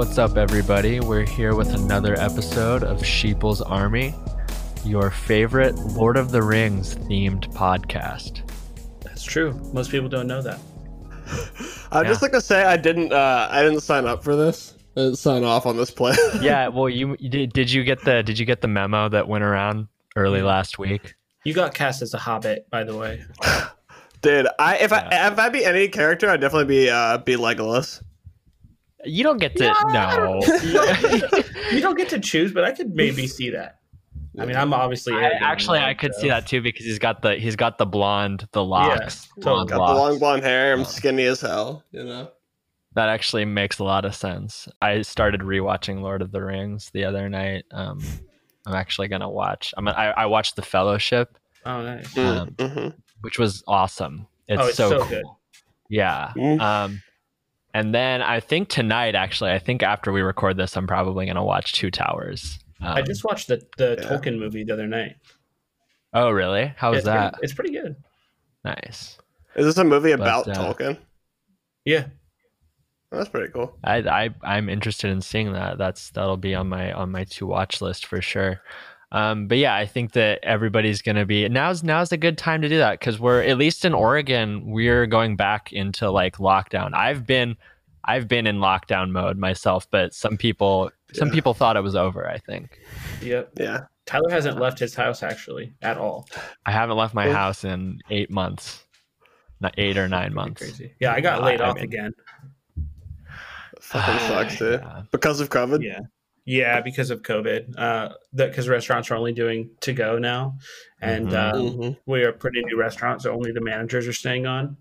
What's up, everybody? We're here with another episode of Sheeple's Army, your favorite Lord of the Rings themed podcast. That's true. Most people don't know that. I'd Yeah. just like to say I didn't uh I didn't sign up for this. I didn't sign off on this plan. Yeah, well, you, you did. Did you get the Did you get the memo that went around early last week? You got cast as a hobbit, by the way. Dude, I if I if I be any character, I'd definitely be uh be Legolas. You don't get to. No, you don't get to choose, but I could maybe see that. I mean, I'm obviously I, actually, I could so- see that too because he's got the he's got the blonde, the locks, totally. blonde Got locks. the long blonde hair. I'm skinny as hell. You know. That actually makes a lot of sense. I started rewatching Lord of the Rings the other night. Um, I'm actually gonna watch. I'm. I, I watched The Fellowship, Oh, nice. Um, hmm which was awesome. It's, Oh, it's so, so cool. good. Yeah. Mm. Um, and then I think tonight, actually, I think after we record this, I'm probably gonna watch Two Towers. Um, I just watched the the yeah. Tolkien movie the other night. Oh, really? How was it's that? Pretty, it's pretty good. Nice. Is this a movie But, about uh, Tolkien? Yeah. That's pretty cool. I, I I'm interested in seeing that. That's that'll be on my on my to watch list for sure. Um, but yeah, I think that everybody's gonna be now's now's a good time to do that because we're at least in Oregon, we're going back into like lockdown. I've been I've been in lockdown mode myself, but some people some Yeah. people thought it was over. I think Yep. Yeah. Tyler hasn't left his house actually at all. I haven't left my house in eight months, not eight or nine months. Crazy. Yeah, I got laid I off mean- again. Fucking sucks, dude. Yeah. Because of COVID. Yeah. Yeah, because of COVID. Uh, because restaurants are only doing to go now, and Mhm. um, we are a pretty new restaurant, so only the managers are staying on.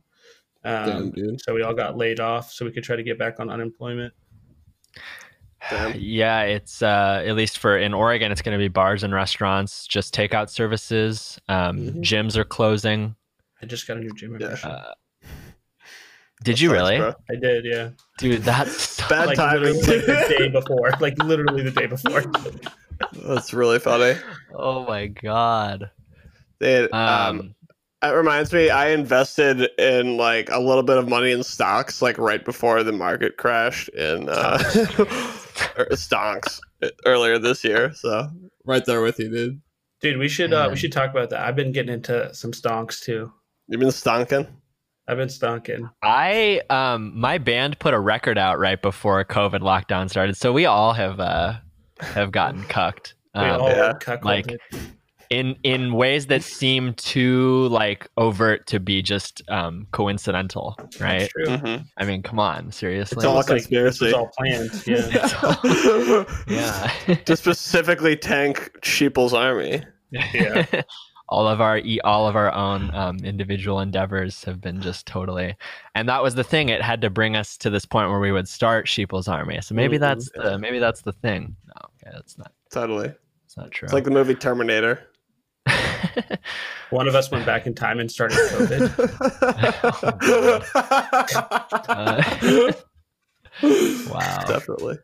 Damn, Um, dude. so we all got laid off, so we could try to get back on unemployment. Damn. Yeah, it's uh, at least for in Oregon, it's going to be bars and restaurants, just takeout services. Um, Mhm. Gyms are closing. I just got a new gym Yeah. membership. Uh, did you really, bro. I did, yeah. dude? That's Bad like timing. like the day before, like literally the day before. That's really funny. oh my god. Dude, Um, um, That reminds me, I invested in like a little bit of money in stocks, like right before the market crashed in uh, or stocks earlier this year. So right there with you, dude. Dude, we should uh, we should talk about that. I've been getting into some stonks too. You've been stonking? I've been stonking. I um, my band put a record out right before COVID lockdown started, so we all have uh have gotten cucked. We Um, all yeah. cuckolded. like- in in ways that seem too like overt to be just um coincidental right That's true. Mm-hmm. i mean come on seriously It's all Almost like conspiracy. This was all planned. Yeah. yeah to specifically tank Sheeple's army. Yeah. All of our e- all of our own um, individual endeavors have been just totally and that was the thing it had to bring us to this point where we would start sheeple's army so maybe Mhm, that's the maybe that's the thing no okay that's not Totally. it's not true It's like the movie Terminator. One of us went back in time and started COVID. Uh, wow Definitely.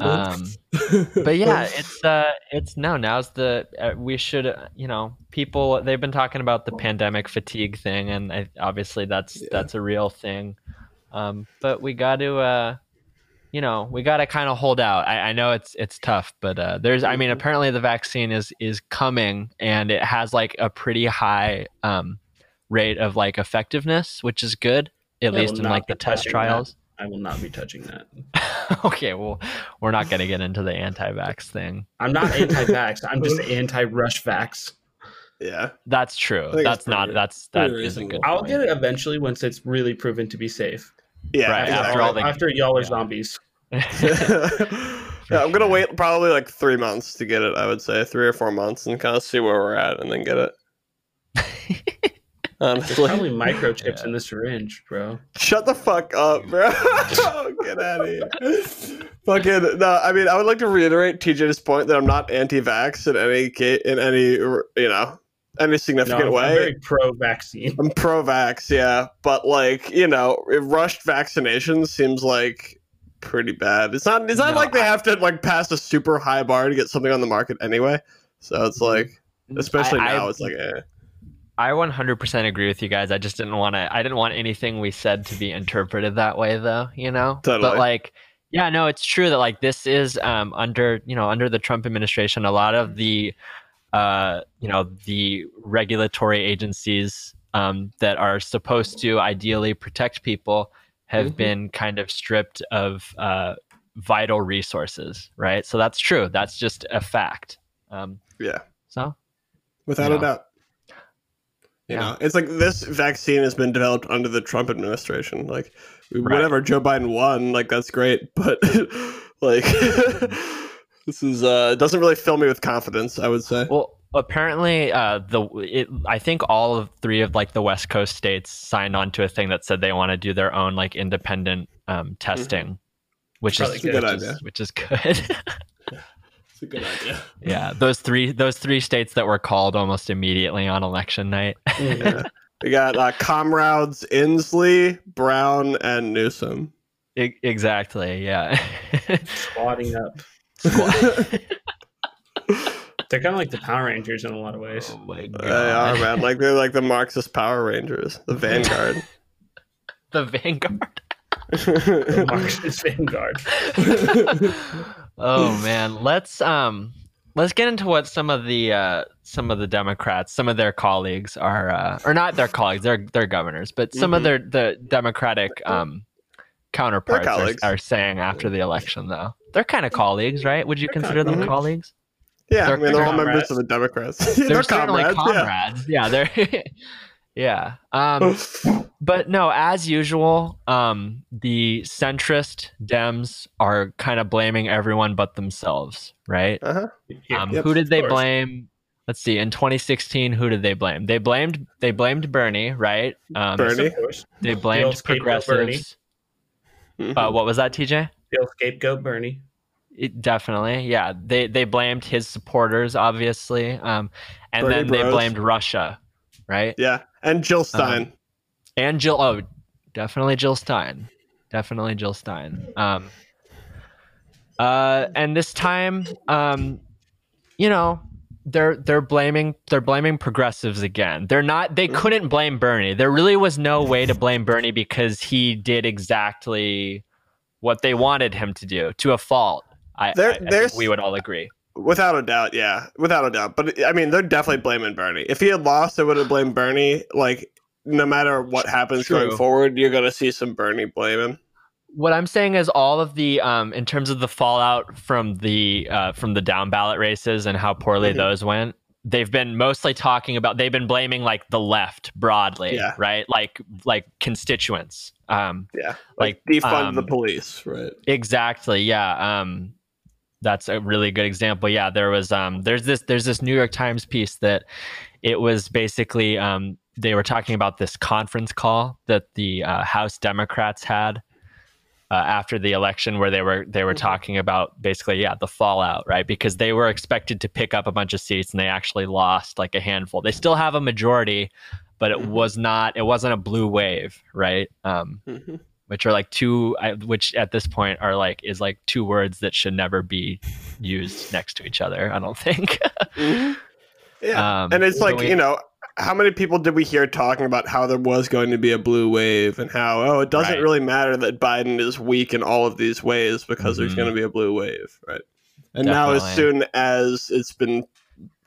Um but yeah it's uh it's no now's the uh, we should you know people they've been talking about the pandemic fatigue thing and I, obviously that's Yeah. that's a real thing um but we got to uh you know we got to kind of hold out I, I know it's it's tough but uh there's i mean Mhm. apparently the vaccine is is coming and it has like a pretty high um rate of like effectiveness which is good at I least in like the test trials. that. Trials I will not be touching that. okay well we're not going to get into the anti-vax thing I'm not anti-vax. I'm just anti-rush vax. Yeah. That's true. That's not. pretty- That's that pretty is a good. I'll point. get it eventually once it's really proven to be safe. Yeah. Right, exactly. after all the- after y'all are yeah. zombies. yeah, I'm gonna wait probably like three months to get it. I would say three or four months and kind of see where we're at, and then get it. There's Honestly, probably microchips Yeah. in the syringe, bro. shut the fuck up, bro. get out of here. Fucking no. I mean, I would like to reiterate TJ's point that I'm not anti-vax in any in any you know any significant I'm, I'm way. very pro-vaccine. I'm pro-vax, yeah, but like you know, rushed vaccination seems like pretty bad. It's not. It's not No, like they have to like pass a super high bar to get something on the market anyway. So it's like, especially I- I- now, it's like, eh. I 100% agree with you guys. I just didn't want to. I didn't want anything we said to be interpreted that way, though. You know. Totally. But like, Yeah, no, it's true that like this is um, under you know under the Trump administration, a lot of the uh, you know the regulatory agencies um, that are supposed to ideally protect people have Mhm. been kind of stripped of uh, vital resources, right? So that's true. That's just a fact. Um, Yeah. so without You a doubt. You Yeah. know, it's like this vaccine has been developed under the Trump administration. Like, Right. whatever Joe Biden won, like that's great, but like this is uh it doesn't really fill me with confidence. I would say. Well, apparently, uh, the it, I think all of three of like the West Coast states signed on to a thing that said they want to do their own like independent um, testing, which is which idea. is which is good. It's a good idea. yeah, those three those three states that were called almost immediately on election night. Yeah. We got uh, comrades Inslee, Brown, and Newsom. E- exactly. Yeah. Squatting up. They're kind of like the Power Rangers in a lot of ways. oh my They are man, like they're like the Marxist Power Rangers, the Vanguard. the Vanguard. The Marxist Vanguard. Oh man, let's um let's get into what some of the uh some of the Democrats, some of their colleagues are uh or not their colleagues, they're they're governors, but some of Mhm. their the Democratic um counterparts are, are saying after the election though. They're kind of colleagues, right? Would you They're consider them colleagues? yeah, They're I mean they're all members of the Democrats. They're, they're comrades. comrades. Yeah, they're yeah. Um but no, as usual, um, the centrist Dems are kind of blaming everyone but themselves, right? uh-huh. Yeah, Um, Yep, who did they course. blame? Let's see. In 2016, who did they blame? They blamed they blamed Bernie, right? Um, Bernie. They blamed scapegoat progressives. Mhm. Uh, what was that, TJ? The old scapegoat Bernie. It, definitely, yeah. They they blamed his supporters, obviously, um, and Bernie then they blamed Russia, right? yeah, and Jill Stein. And Jill. Oh, definitely Jill Stein. Definitely Jill Stein. Um, uh, and this time, um, you know, they're they're blaming they're blaming progressives again. They're not. They couldn't blame Bernie. There really was no way to blame Bernie because he did exactly what they wanted him to do to a fault. I, There- I- I we would all agree. Without a doubt, yeah, without a doubt. But I mean, they're definitely blaming Bernie. If he had lost, they would have blamed Bernie. Like, no matter what happens True. going forward, you're gonna see some Bernie blaming. what I'm saying is all of the um in terms of the fallout from the uh from the down ballot races and how poorly Mhm. those went they've been mostly talking about they've been blaming like the left broadly Yeah. right like like constituents um Yeah, like defund um, the police, right? exactly yeah um that's a really good example yeah there was um there's this there's this new york times piece that it was basically um they were talking about this conference call that the uh, house democrats had uh, after the election where they were they were Mhm. talking about basically yeah the fallout right because they were expected to pick up a bunch of seats and they actually lost like a handful they still have a majority but it Mhm. was not it wasn't a blue wave right um Mhm. Which are like two which at this point are like is like two words that should never be used next to each other i don't think Mhm. Yeah, um and it's like we- you know, how many people did we hear talking about how there was going to be a blue wave and how oh, it doesn't Right. really matter that Biden is weak in all of these ways because there's Mhm. going to be a blue wave, right? And now, as soon as it's been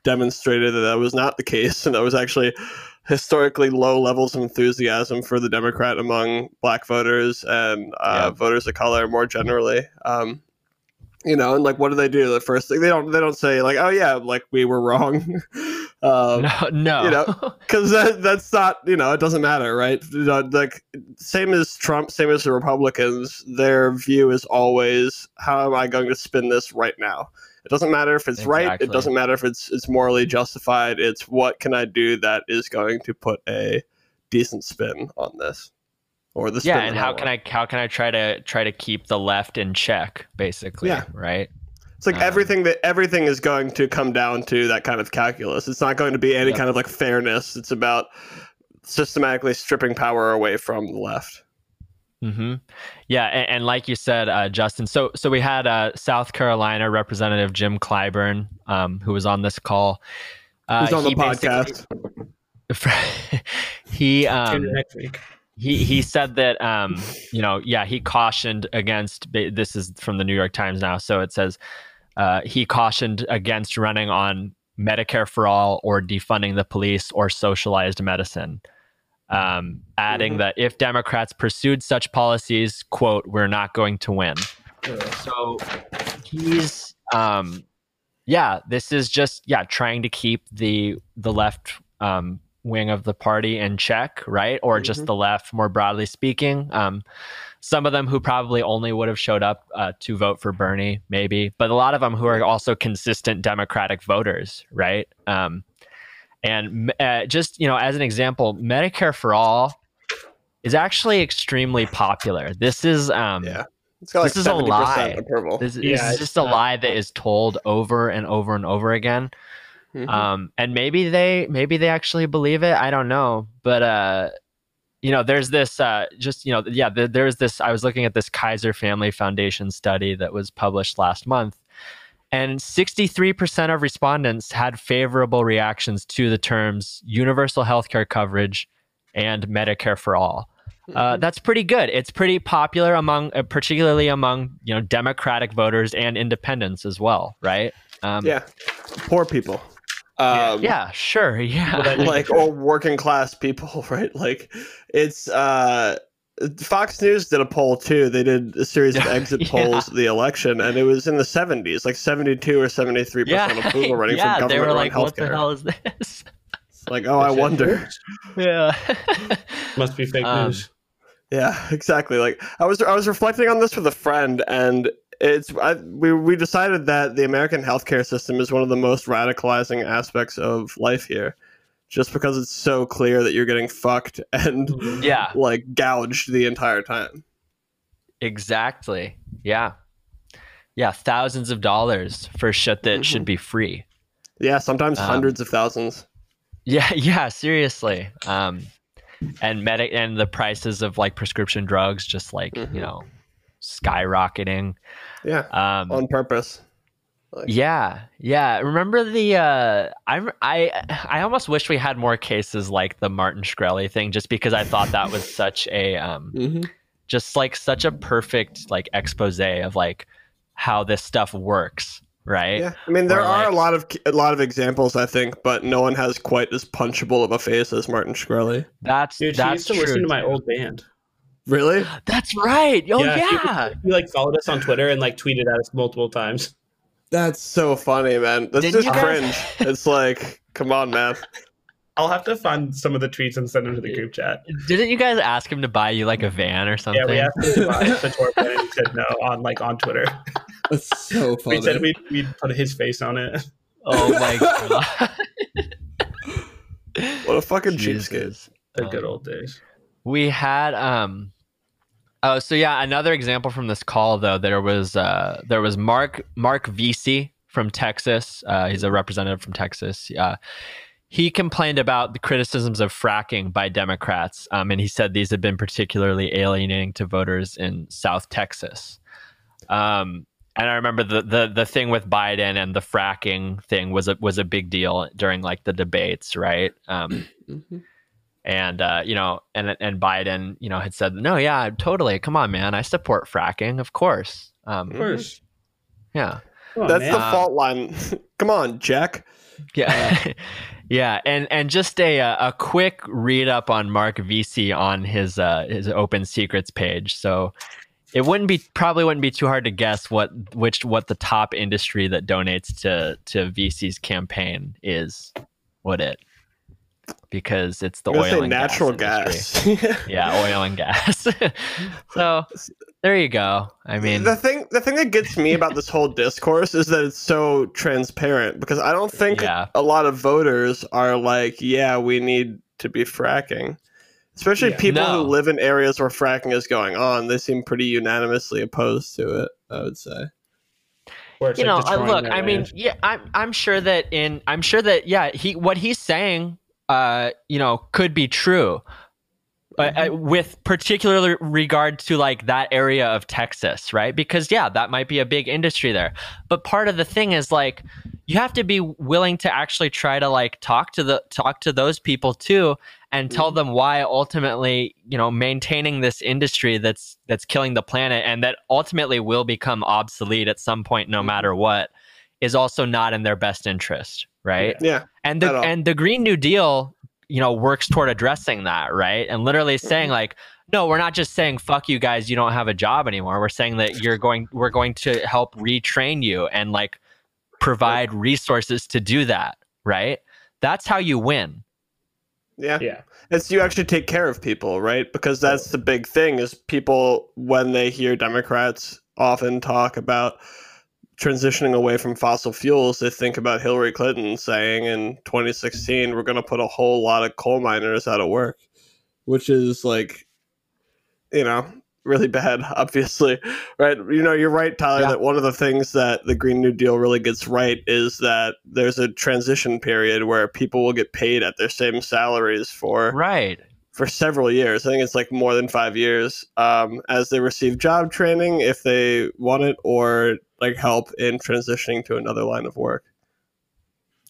demonstrated that that was not the case, and that was actually historically low levels of enthusiasm for the Democrat among Black voters and uh, Yeah. voters of color more generally. Um, you know, and like, what do they do? The first thing they don't they don't say like, oh yeah, like we were wrong. um, no no you know, because that, that's not you know it doesn't matter right You know, like same as trump same as the republicans their view is always how am i going to spin this right now it doesn't matter if it's right it doesn't matter if it's it's morally justified it's what can i do that is going to put a decent spin on this or the spin yeah and how can i how can i try to try to keep the left in check basically Yeah. right It's like Um, everything that everything is going to come down to that kind of calculus. It's not going to be any Yep. kind of like fairness. It's about systematically stripping power away from the left. Hmm Yeah, and, and like you said, uh, Justin. So so we had uh, South Carolina Representative Jim Clyburn, um, who was on this call. Uh, Who's on the he basically- podcast? he um, he he said that um you know yeah he cautioned against this is from the New York Times now so it says uh, he cautioned against running on Medicare for all or defunding the police or socialized medicine um, adding mm-hmm. that if Democrats pursued such policies quote we're not going to win so he's um yeah this is just yeah trying to keep the the left um wing of the party in check, right? Or mm-hmm. just the left, more broadly speaking. Um, some of them who probably only would have showed up uh, to vote for Bernie, maybe, but a lot of them who are also consistent Democratic voters, right? Um, and uh, just you know, as an example, Medicare for all is actually extremely popular. This is um, yeah. Like this is a lie. This, yeah, is just a lie that is told over and over and over again. Mm-hmm. Um, and maybe they maybe they actually believe it. I don't know, but uh, you know, there's this uh, just you know, yeah, there, there's this. I was looking at this Kaiser Family Foundation study that was published last month, and 63% of respondents had favorable reactions to the terms universal healthcare coverage and Medicare for all. Uh, mm-hmm. that's pretty good. It's pretty popular among, uh, particularly among you know Democratic voters and independents as well, right? Um, yeah, poor people. Um, yeah, sure. Yeah. like, or working class people, right? Like, it's, uh, Fox News did a poll too. They did a series of exit yeah. polls of the election, and it was in the 70s, like 72 or 73 yeah. percent approval rating yeah, from government they were like, healthcare. What the hell is this? like, oh, I wonder. Yeah, must be fake um, news. Yeah, exactly. Like I was, I was reflecting on this with a friend, and it's I, we we decided that the American healthcare system is one of the most radicalizing aspects of life here, just because it's so clear that you're getting fucked and yeah, like gouged the entire time. Exactly. Yeah. Yeah, thousands of dollars for shit that mm-hmm. should be free. Yeah, sometimes um, hundreds of thousands. Yeah, yeah, seriously. Um, and medic and the prices of like prescription drugs just like mm-hmm. you know skyrocketing. Yeah. Um, on purpose. Like. Yeah, yeah. Remember the? Uh, I I I almost wish we had more cases like the Martin Shkreli thing, just because I thought that was such a um, mm-hmm. just like such a perfect like expose of like how this stuff works, right? Yeah, I mean there or, are like, a lot of a lot of examples, I think, but no one has quite as punchable of a face as Martin Shkreli. That's Dude, that's used to true listen to my old band. Really? That's right. Oh yeah. yeah. He, he, like followed us on Twitter and like tweeted at us multiple times. That's so funny, man. That's Didn't just cringe. it's like, come on, man. I'll have to find some of the tweets and send them to the group chat. Didn't you guys ask him to buy you like a van or something? Yeah, we asked him to buy the tour van and he said no on like on Twitter. That's so funny. we said we'd, we'd put his face on it. Oh my god. what a fucking cheapskate. The good old days. We had um Oh, so yeah, another example from this call though, there was uh, there was Mark Marc Veasey from Texas. Uh, he's a representative from Texas. Uh, he complained about the criticisms of fracking by Democrats, um, and he said these had been particularly alienating to voters in South Texas. Um, and I remember the, the the thing with Biden and the fracking thing was a was a big deal during like the debates, right? Um, mm-hmm and uh, you know, and and Biden, you know, had said, "No, yeah, totally. Come on, man, I support fracking, of course." Um, of course. Yeah. On, That's man. the fault line. Come on, Jack. Yeah. yeah, and and just a a quick read up on Marc Veasey on his uh, his Open Secrets page. So it wouldn't be probably wouldn't be too hard to guess what which what the top industry that donates to to Veasey's campaign is. Would it? Because it's the oil and natural gas. gas. yeah, oil and gas. so there you go. I mean, the thing the thing that gets me about this whole discourse is that it's so transparent because I don't think yeah. a lot of voters are like, yeah, we need to be fracking. Especially yeah, people no. who live in areas where fracking is going on, they seem pretty unanimously opposed to it. I would say you know, uh, look, I mean, yeah, I'm I'm sure that in I'm sure that yeah, he what he's saying uh, you know, could be true. Uh, mm-hmm. with particular regard to like that area of Texas, right? Because yeah, that might be a big industry there. But part of the thing is like, you have to be willing to actually try to like talk to the talk to those people too and tell them why ultimately you know maintaining this industry that's that's killing the planet and that ultimately will become obsolete at some point no matter what is also not in their best interest right Yeah. and the and the green new deal you know works toward addressing that right and literally mm-hmm. saying like no we're not just saying fuck you guys you don't have a job anymore we're saying that you're going we're going to help retrain you and like provide resources to do that right that's how you win Yeah. Yeah. It's you actually take care of people, right? Because that's the big thing is people when they hear Democrats often talk about transitioning away from fossil fuels, they think about Hillary Clinton saying in 2016 we're going to put a whole lot of coal miners out of work, which is like you know, really bad obviously. Right? You know, you're right Tyler Yeah. that one of the things that the Green New Deal really gets right is that there's a transition period where people will get paid at their same salaries for right for several years. I think it's like more than five years um, as they receive job training if they want it or like help in transitioning to another line of work.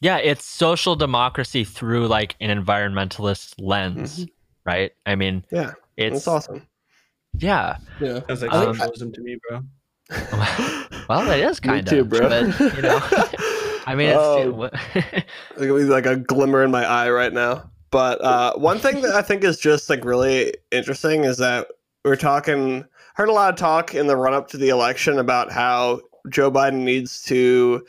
yeah it's social democracy through like an environmentalist lens right i mean Yeah, it's it's awesome. yeah Yeah. Sounds like Um, socialism to me, bro. well it is Me kind too, of bro. but you know i mean it's Oh. Like- like a glimmer in my eye right now. But uh, one thing that I think is just like really interesting is that we're talking. Heard a lot of talk in the run up to the election about how Joe Biden needs to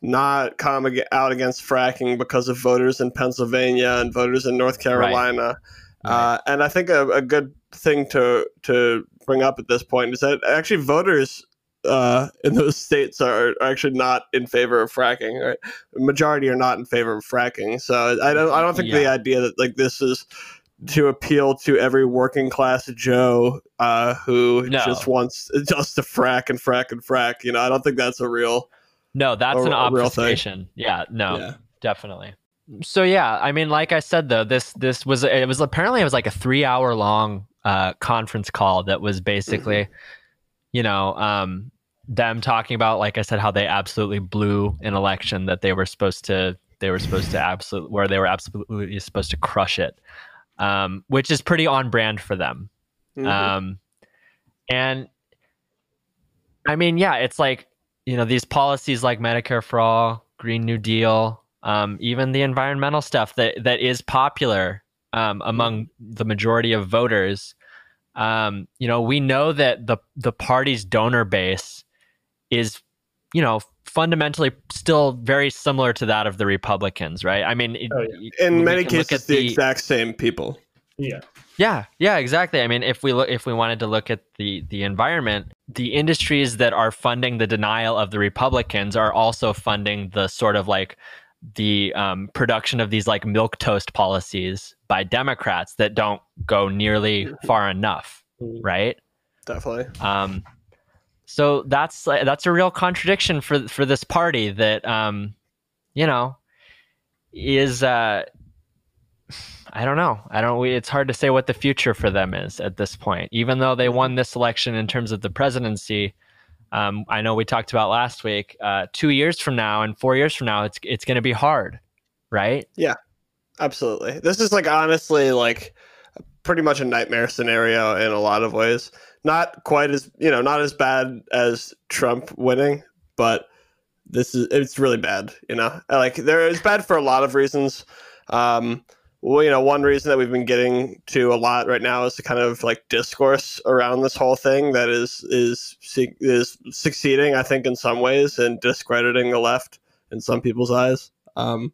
not come out against fracking because of voters in Pennsylvania and voters in North Carolina. Uh, and I think a, a good thing to to bring up at this point is that actually voters uh, in those states are, are actually not in favor of fracking. Right? The majority are not in favor of fracking. So I don't I don't think the idea that like this is to appeal to every working class Joe uh, who No. just wants just to frack and frack and frack. You know, I don't think that's a real. no that's a- an obfuscation yeah no Yeah. definitely so yeah i mean like i said though this this was it was apparently it was like a three hour long uh conference call that was basically you know um them talking about like i said how they absolutely blew an election that they were supposed to they were supposed to absolutely where they were absolutely supposed to crush it um which is pretty on brand for them Mhm. um, and I mean, yeah, it's like, you know, these policies like Medicare for all, Green New Deal, um, even the environmental stuff that, that is popular um, among the majority of voters. Um, you know, we know that the the party's donor base is, you know, fundamentally still very similar to that of the Republicans, right? I mean, it- Oh, we in many cases, at the, exact same people. Yeah. yeah, yeah, exactly. I mean, if we look, if we wanted to look at the the environment, the industries that are funding the denial of the Republicans are also funding the sort of like the um, production of these like milk toast policies by Democrats that don't go nearly far enough, Mhm. right? Definitely. Um, so that's that's a real contradiction for for this party that um, you know is uh, I don't know. I don't. It's hard to say what the future for them is at this point. Even though they won this election in terms of the presidency, um, I know we talked about last week. Uh, two years from now and four years from now, it's it's going to be hard, right? Yeah, absolutely. This is like honestly like pretty much a nightmare scenario in a lot of ways. Not quite as you know, not as bad as Trump winning, but this is it's really bad, you know. Like there it's bad for a lot of reasons. Um well, you know, one reason that we've been getting to a lot right now is the kind of like discourse around this whole thing that is is is succeeding, I think, in some ways, and discrediting the left in some people's eyes. Um,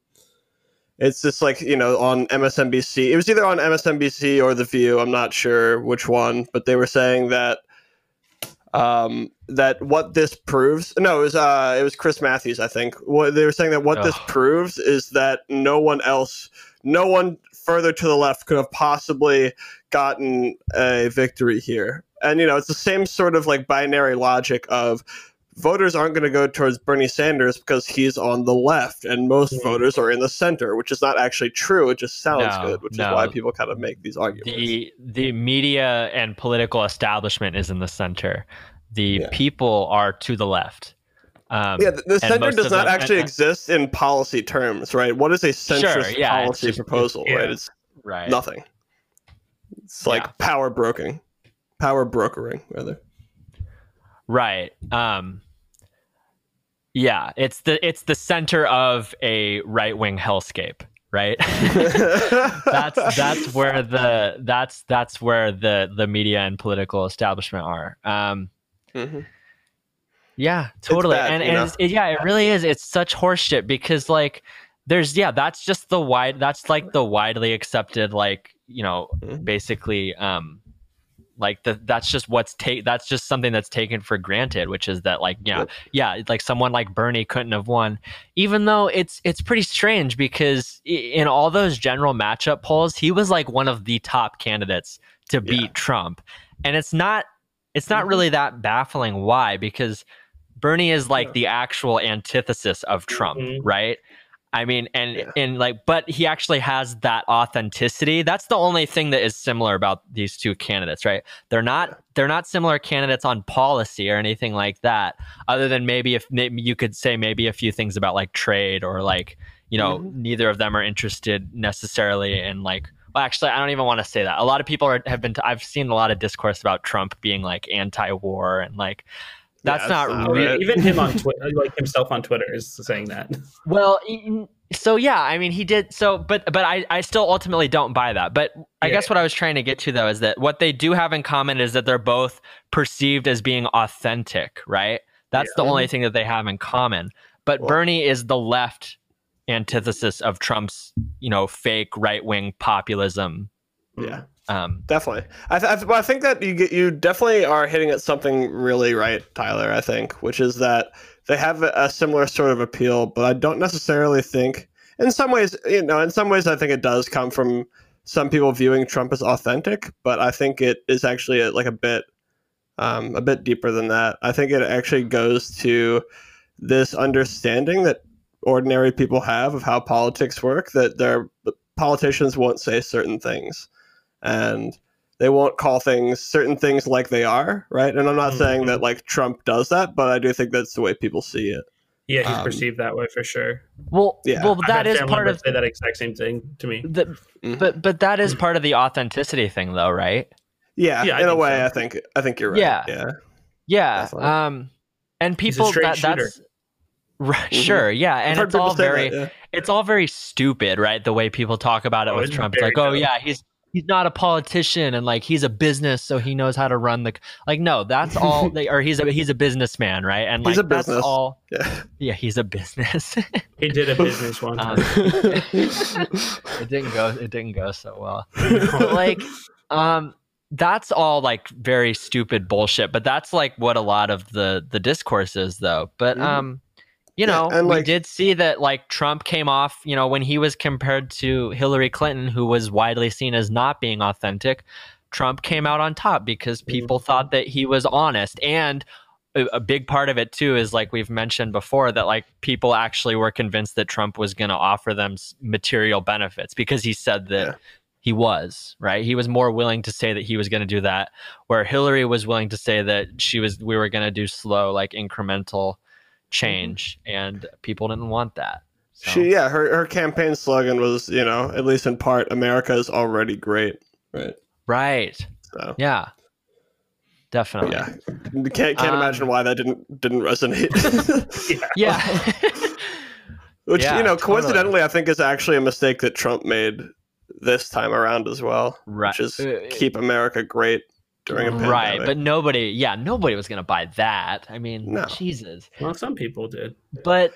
it's just like you know on MSNBC. It was either on MSNBC or The View. I'm not sure which one, but they were saying that um, that what this proves. No, it was uh, it was Chris Matthews. I think what they were saying that what this proves is that no one else, no one further to the left could have possibly gotten a victory here. And you know, it's the same sort of like binary logic of voters aren't going to go towards Bernie Sanders because he's on the left, and most Mhm. voters are in the center, which is not actually true. It just sounds No, good, which no. is why people kind of make these arguments. the the media and political establishment is in the center. The Yeah. people are to the left. Um, yeah, the, the center does not them- actually and- exist in policy terms, right? What is a centrist yeah, policy just- proposal, right? It's right. nothing. It's like Yeah. power broking, power brokering, rather. Right. Um Yeah, it's the it's the center of a right-wing hellscape, right? that's that's where the that's that's where the the media and political establishment are. Um Mhm. Yeah, totally. bad, and and it's, it, yeah, it really is. It's such horseshit because like there's yeah, that's just the wide that's like the widely accepted like, you know, Mhm. basically um like the, that's just what's take that's just something that's taken for granted which is that like yeah yeah like someone like bernie couldn't have won even though it's it's pretty strange because in all those general matchup polls he was like one of the top candidates to beat Yeah. trump and it's not it's not Mhm. really that baffling why because bernie is like the actual antithesis of trump Mhm. right I mean, and Yeah. and like, but he actually has that authenticity. That's the only thing that is similar about these two candidates, right? They're not they're not similar candidates on policy or anything like that. Other than maybe if maybe you could say maybe a few things about like trade or like you know Mhm. neither of them are interested necessarily in like. Well, actually, I don't even want to say that. A lot of people are, have been. T- I've seen a lot of discourse about Trump being like anti-war and like that's Yeah, not it's not real. right. Even him on Twitter, like himself on Twitter, is saying that. Well, so yeah, I mean, he did so, but but I I still ultimately don't buy that. But I Yeah. guess what I was trying to get to though is that what they do have in common is that they're both perceived as being authentic, right? That's Yeah. the only thing that they have in common. But Well- Bernie is the left antithesis of Trump's, you know, fake right wing populism. Yeah. Um, Definitely. I, th- I, th- I think that you get, you definitely are hitting at something really right, Tyler. I think, which is that they have a, a similar sort of appeal, but I don't necessarily think. In some ways, you know, in some ways, I think it does come from some people viewing Trump as authentic, but I think it is actually a, like a bit, um, a bit deeper than that. I think it actually goes to this understanding that ordinary people have of how politics work. That their politicians won't say certain things and they won't call things certain things like they are, right? And I'm not saying that like Trump does that, but I do think that's the way people see it. Yeah, he's Um, perceived that way for sure. well, Yeah. well, I've that had is family part members of say that exact same thing to me. the, Mhm. but but that is part of the authenticity thing, though, right? Yeah, Yeah, in a way, so. I think I think you're right. Yeah. Yeah, Yeah. Definitely. Um, and He's a people that that's right. Mhm. Sure. Yeah, and it's all very that, yeah. it's all very stupid, right? The way people talk about it Oh, with Trump, it's very like, oh dumb. yeah, he's he's not a politician, and like he's a business, so he knows how to run the like. No, that's all. they or he's a he's a businessman, right? And like He's a that's business. all. Yeah. Yeah, he's a business. He did a business one Um, it didn't go. It didn't go so well. but like um that's all like very stupid bullshit but that's like what a lot of the the discourse is though but Mhm. um you Yeah, know and, we did see that like trump came off you know when he was compared to hillary clinton who was widely seen as not being authentic trump came out on top because people mm-hmm. thought that he was honest. And a, a big part of it too is like we've mentioned before that like people actually were convinced that trump was going to offer them material benefits because he said that Yeah. he was right? He was more willing to say that he was going to do that where hillary was willing to say that she was we were going to do slow like incremental change and people didn't want that. So, She yeah, her her campaign slogan was you know at least in part America is already great, right? right. So yeah. Definitely. yeah, can't can't Um, imagine why that didn't didn't resonate. yeah. Which Yeah, you know, totally. coincidentally, I think is actually a mistake that Trump made this time around as well, right. which is Uh, keep America great during a pandemic. right but nobody yeah nobody was going to buy that i mean No. jesus well, some people did. but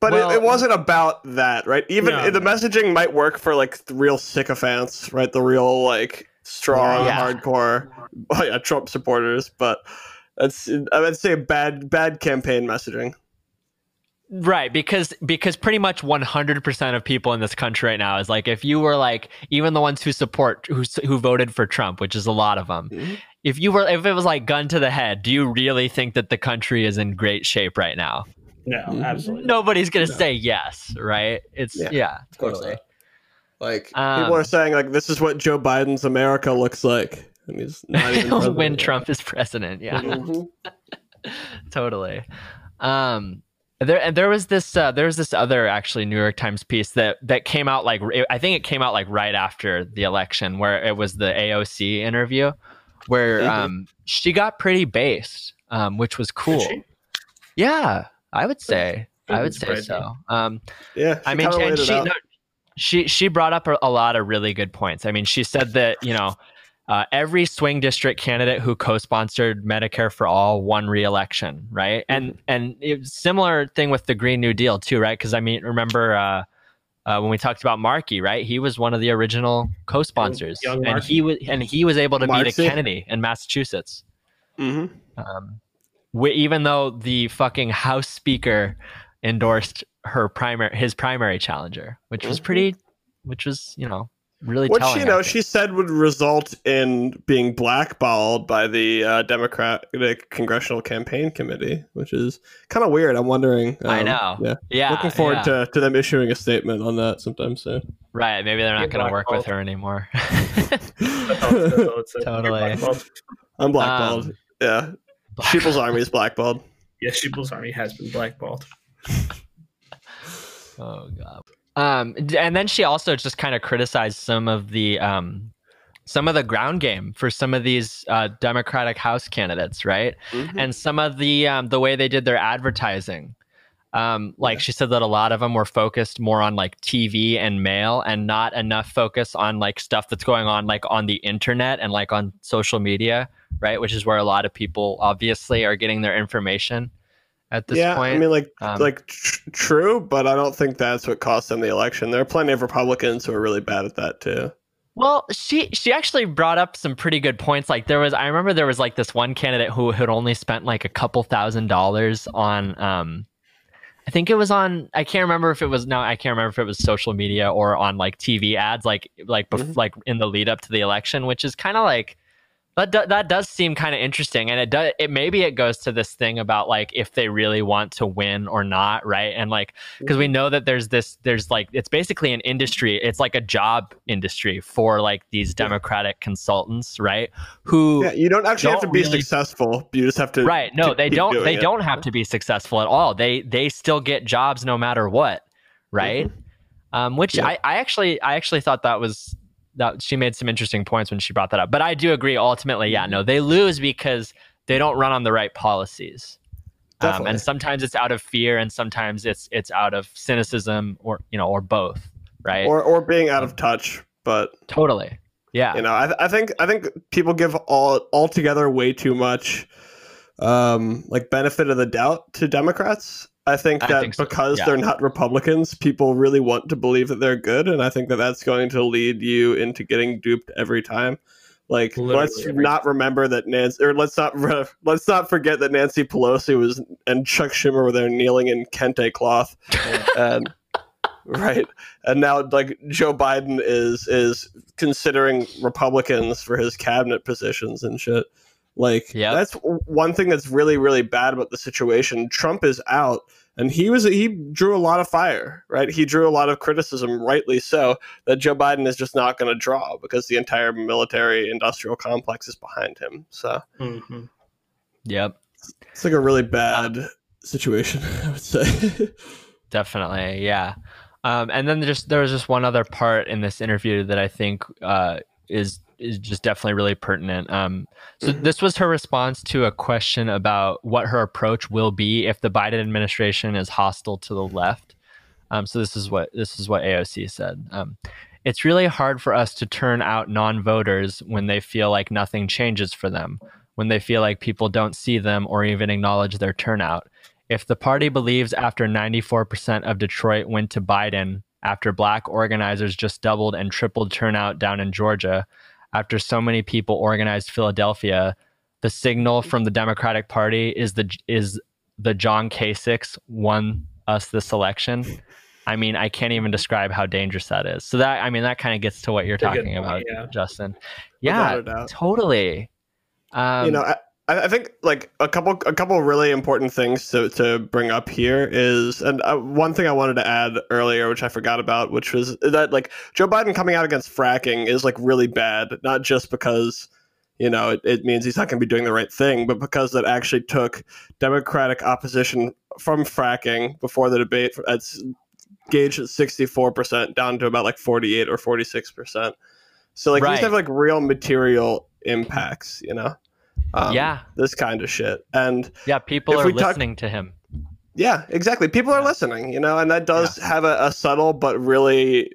But Well- it, it wasn't about that, right? Even No. the messaging might work for like the real sycophants, right? The real like strong, Yeah. hardcore, oh, yeah, Trump supporters. But that's I would say bad, bad campaign messaging. Right, because because pretty much 100% of people in this country right now is like if you were like even the ones who support who who voted for Trump, which is a lot of them. Mhm. If you were if it was like gun to the head, do you really think that the country is in great shape right now? No, Mhm. absolutely. Nobody's going to No. say yes, right? It's Yeah, yeah, course totally. not. Like Um, people are saying, like this is what Joe Biden's America looks like, and he's not even when yet. Trump is president, yeah. Mhm. totally. Um, there and there was this uh, there was this other actually New York Times piece that that came out like I think it came out like right after the election where it was the AOC interview where mm-hmm. um she got pretty based um which was cool. Yeah, I would say I would say so. Um, yeah, I mean, she no, she she brought up a, a lot of really good points. I mean, she said that you know uh, every swing district candidate who co-sponsored Medicare for All won re-election, right? And mm-hmm. and it similar thing with the Green New Deal too, right? Because I mean, remember uh, uh, when we talked about Markey, right? He was one of the original co-sponsors, and he was and he was able to Marcy. beat a Kennedy in Massachusetts. Mm-hmm. Um, we, even though the fucking House Speaker endorsed her primary his primary challenger, which was mm-hmm. pretty, which was you know really which you know she said would result in being blackballed by the uh, democratic congressional campaign committee which is kind of weird. I'm wondering um, i know. yeah. Yeah looking forward yeah. To, to them issuing a statement on that sometime soon. Right maybe they're not going to work with her anymore. Totally. i'm blackballed. Um, yeah. sheeple's army is blackballed. Yeah sheeple's army has been blackballed. Oh god um, and then she also just kind of criticized some of the um, some of the ground game for some of these uh, Democratic House candidates, right? Mm-hmm. And some of the um, the way they did their advertising. Um, like yeah. she said that a lot of them were focused more on like TV and mail and not enough focus on like stuff that's going on like on the internet and like on social media, right? Which is where a lot of people obviously are getting their information at this yeah, point. I mean, like, um, like tr- true, but I don't think that's what cost them the election. There are plenty of Republicans who are really bad at that too. Well, she she actually brought up some pretty good points. Like there was, I remember there was like this one candidate who had only spent like a couple thousand dollars on, um, I think it was on. I can't remember if it was no, I can't remember if it was social media or on like TV ads, like like bef- mm-hmm. like in the lead up to the election, which is kind of like that do, that does seem kind of interesting, and it does. It maybe it goes to this thing about like if they really want to win or not, right? And like because we mm-hmm. know that there's this, there's like it's basically an industry. It's like a job industry for like these Democratic yeah. consultants, right? Who yeah, you don't actually don't have to be really, successful. You just have to right. No, they don't. They it. don't have to be successful at all. They they still get jobs no matter what, right? Mm-hmm. Um, which yeah. I, I actually I actually thought that was that she made some interesting points when she brought that up. But I do agree. Ultimately, yeah, no, they lose because they don't run on the right policies. Um, and sometimes it's out of fear, and sometimes it's it's out of cynicism, or you know, or both, right? Or or being out of touch. But totally, yeah. You know, I, I think I think people give all altogether way too much um like benefit of the doubt to Democrats I think that I think so. because yeah. they're not Republicans, people really want to believe that they're good, and I think that that's going to lead you into getting duped every time. Like, Literally let's not time. remember that Nancy, or let's not re- let's not forget that Nancy Pelosi was and Chuck Schumer were there kneeling in kente cloth, and right, and now like Joe Biden is is considering Republicans for his cabinet positions and shit. Like yep. that's one thing that's really really bad about the situation. Trump is out and he was he drew a lot of fire, right? He drew a lot of criticism, rightly so, that Joe Biden is just not going to draw because the entire military industrial complex is behind him. So, mm-hmm. yep, it's like a really bad um, situation, I would say. definitely, yeah. Um, and then just there was just one other part in this interview that I think uh, is is just definitely really pertinent. Um, so mm-hmm. this was her response to a question about what her approach will be if the Biden administration is hostile to the left. Um, so this is what this is what AOC said. Um, it's really hard for us to turn out non-voters when they feel like nothing changes for them, when they feel like people don't see them or even acknowledge their turnout. If the party believes after 94% of Detroit went to Biden, after black organizers just doubled and tripled turnout down in Georgia, after so many people organized Philadelphia, the signal from the Democratic Party is the is the John Kasich won us this election. I mean, I can't even describe how dangerous that is. So that I mean, that kind of gets to what you're talking about, yeah. Justin. Yeah, totally. Um, you know, I, I think like a couple a couple really important things to, to bring up here is and uh, one thing I wanted to add earlier which I forgot about which was that like Joe Biden coming out against fracking is like really bad not just because you know, it, it means he's not going to be doing the right thing, but because that actually took Democratic opposition from fracking before the debate at gauged at 64% down to about like 48 or 46%. So like Right. these have like real material impacts, you know? Um, Yeah. This kind of shit. And Yeah, people are we talk- listening to him. yeah, exactly. People are Yeah. listening, you know, and that does have a, a subtle but really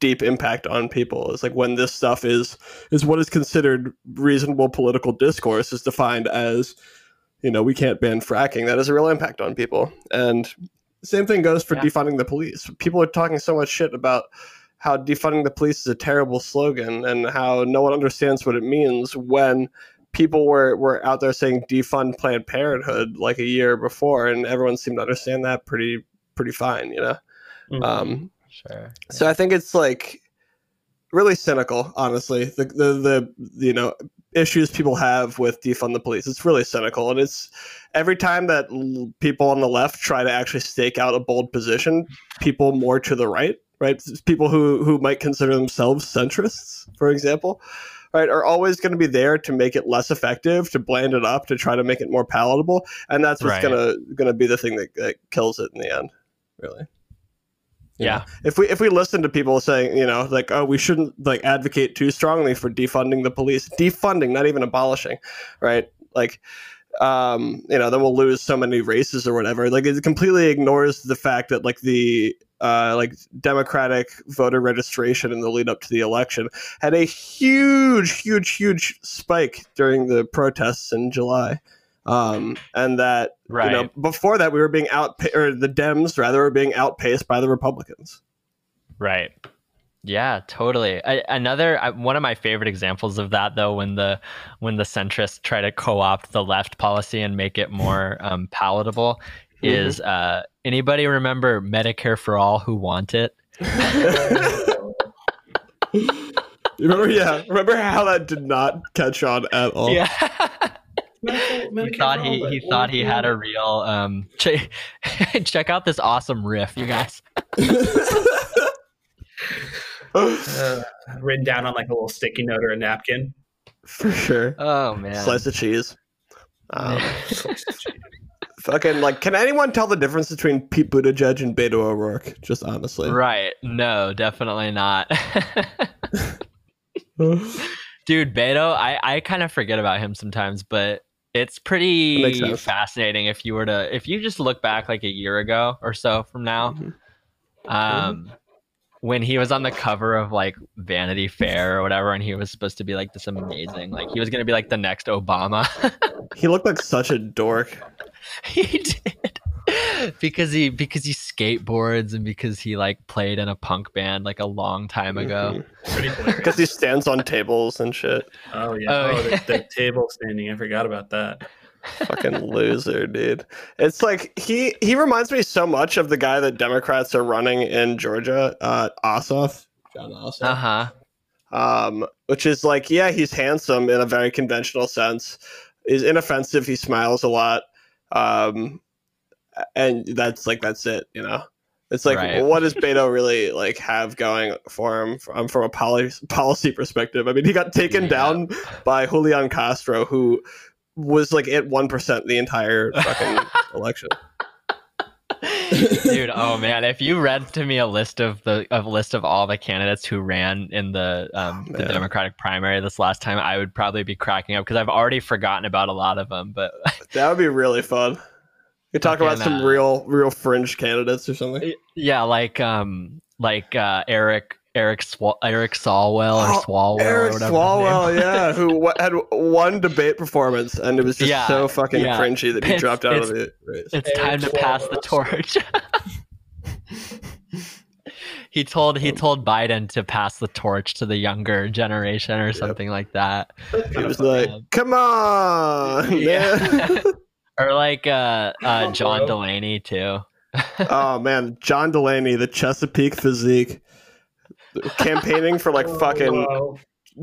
deep impact on people. It's like when this stuff is is what is considered reasonable political discourse is defined as, you know, we can't ban fracking. That has a real impact on people. And same thing goes for Yeah. defunding the police. People are talking so much shit about how defunding the police is a terrible slogan and how no one understands what it means when people were, were out there saying defund Planned Parenthood like a year before, and everyone seemed to understand that pretty pretty fine, you know. Mhm. Um, Sure. so I think it's like really cynical, honestly. The, the the you know issues people have with defund the police. It's really cynical, and it's every time that l- people on the left try to actually stake out a bold position, people more to the right, right, people who who might consider themselves centrists, for example. Right, are always going to be there to make it less effective, to bland it up, to try to make it more palatable, and that's what's Right. gonna gonna be the thing that, that kills it in the end, really. Yeah. if we if we listen to people saying you know like oh we shouldn't like advocate too strongly for defunding the police defunding not even abolishing right like um you know then we'll lose so many races or whatever like it completely ignores the fact that like the uh like democratic voter registration in the lead up to the election had a huge huge huge spike during the protests in july um and that Right. you know, before that, we were being out, or the Dems rather were being outpaced by the Republicans. Right. Yeah, totally. I, another I, one of my favorite examples of that, though, when the when the centrists try to co-opt the left policy and make it more um, palatable, is uh, anybody remember Medicare for all who want it? remember, yeah, remember how that did not catch on at all. Yeah. Medical- he thought he Medicare he thought he had a real um. Ch- check out this awesome riff, you guys. uh, written down on like a little sticky note or a napkin. For sure. Oh man. Slice of cheese. Um, fucking like, can anyone tell the difference between Pete Buttigieg and Beto O'Rourke? Just honestly. Right. No, definitely not. Dude, Beto, I, I kind of forget about him sometimes, but it's pretty fascinating if you were to if you just look back like a year ago or so from now. Mhm. Um when he was on the cover of like Vanity Fair or whatever and he was supposed to be like this amazing like he was going to be like the next Obama. He looked like such a dork. he did. because he because he skateboards and because he like played in a punk band like a long time ago. Mm-hmm. Because he stands on tables and shit. Oh yeah. Oh, Oh, yeah. the, the table standing. I forgot about that. Fucking loser, dude. It's like he he reminds me so much of the guy that Democrats are running in Georgia, uh, Ossoff. Jon Ossoff. Uh-huh. um, which is like, yeah, he's handsome in a very conventional sense. He's inoffensive. He smiles a lot, um, and that's like that's it. You know, it's like, Right. what does Beto really like have going for him from, from a policy policy perspective? I mean, he got taken Yeah. down by Julian Castro, who was like at one percent the entire fucking election. Dude, oh man, if you read to me a list of the a list of all the candidates who ran in the um, Oh, the. Democratic primary this last time, I would probably be cracking up because I've already forgotten about a lot of them. But That would be really fun. You talk about some uh, real, real fringe candidates or something. yeah, like um like uh, Eric Eric Swa- Eric Swalwell or Oh, Swalwell or Eric whatever. Swalwell, yeah, who w- had one debate performance, and it was just Yeah, so fucking yeah. cringy that he It's- dropped out of it's- the race. It's Eric time to pass the torch. he told he told Biden to pass the torch to the younger generation or something like that. He was like, Um, "Come on, Yeah. man!" Or like uh, uh, John. Delaney too. oh man, John Delaney, the Chesapeake physique, campaigning for like fucking Wow.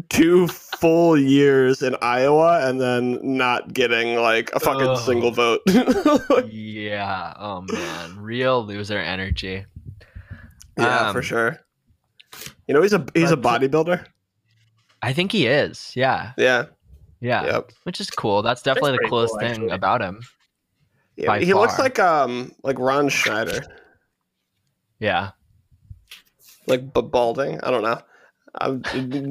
two full years in Iowa, and then not getting like a fucking Oh. single vote. yeah. Oh man, real loser energy. yeah, Um, for sure. You know, he's a he's a bodybuilder. I think he is. Yeah. Yeah, Yeah, Yep. which is cool. That's definitely the coolest cool, thing actually. about him. Yeah, he looks like um like Ron Schneider, Yeah. Like but balding. I don't know. I'm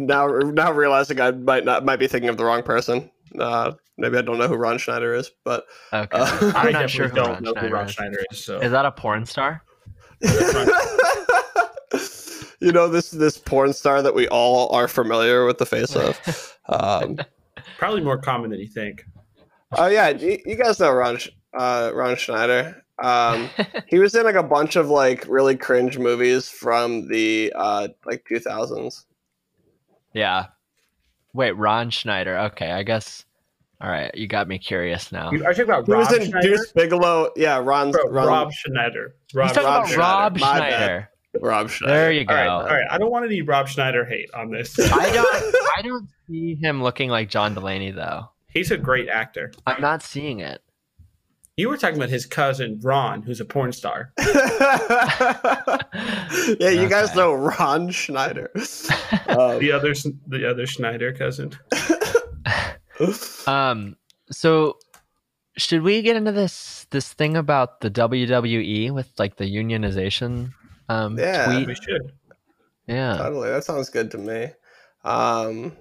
now now realizing I might not might be thinking of the wrong person. Uh, maybe I don't know who Ron Schneider is, but Okay. Uh, I I'm not sure who don't Ron know who Schneider Ron is. Schneider is. So Is that a porn star? you know this this porn star that we all are familiar with the face of. Um, probably more common than you think. oh yeah, you, you guys know Ron uh, Ron Schneider. Um, he was in like a bunch of like really cringe movies from the uh, like 2000s. yeah. Wait, Ron Schneider. Okay, I guess. All right, you got me curious now. You- Are you talking about He Rob was in Schneider? Deuce Bigalow. Yeah, Ron, Bro, Ron Rob Schneider. He's Rob, talking Rob about Schneider. Rob My bad. Schneider. Rob Schneider. There you go. All right, all right. I don't want any Rob Schneider hate on this. I don't. I don't see him looking like John Delaney though. He's a great actor. I'm not seeing it. You were talking about his cousin Ron, who's a porn star. yeah, you guys know Ron Schneider. Um, The other, the other Schneider cousin. Um. So, should we get into this this thing about the WWE with like the unionization um Yeah. We should. Yeah. totally, that sounds good to me. Um,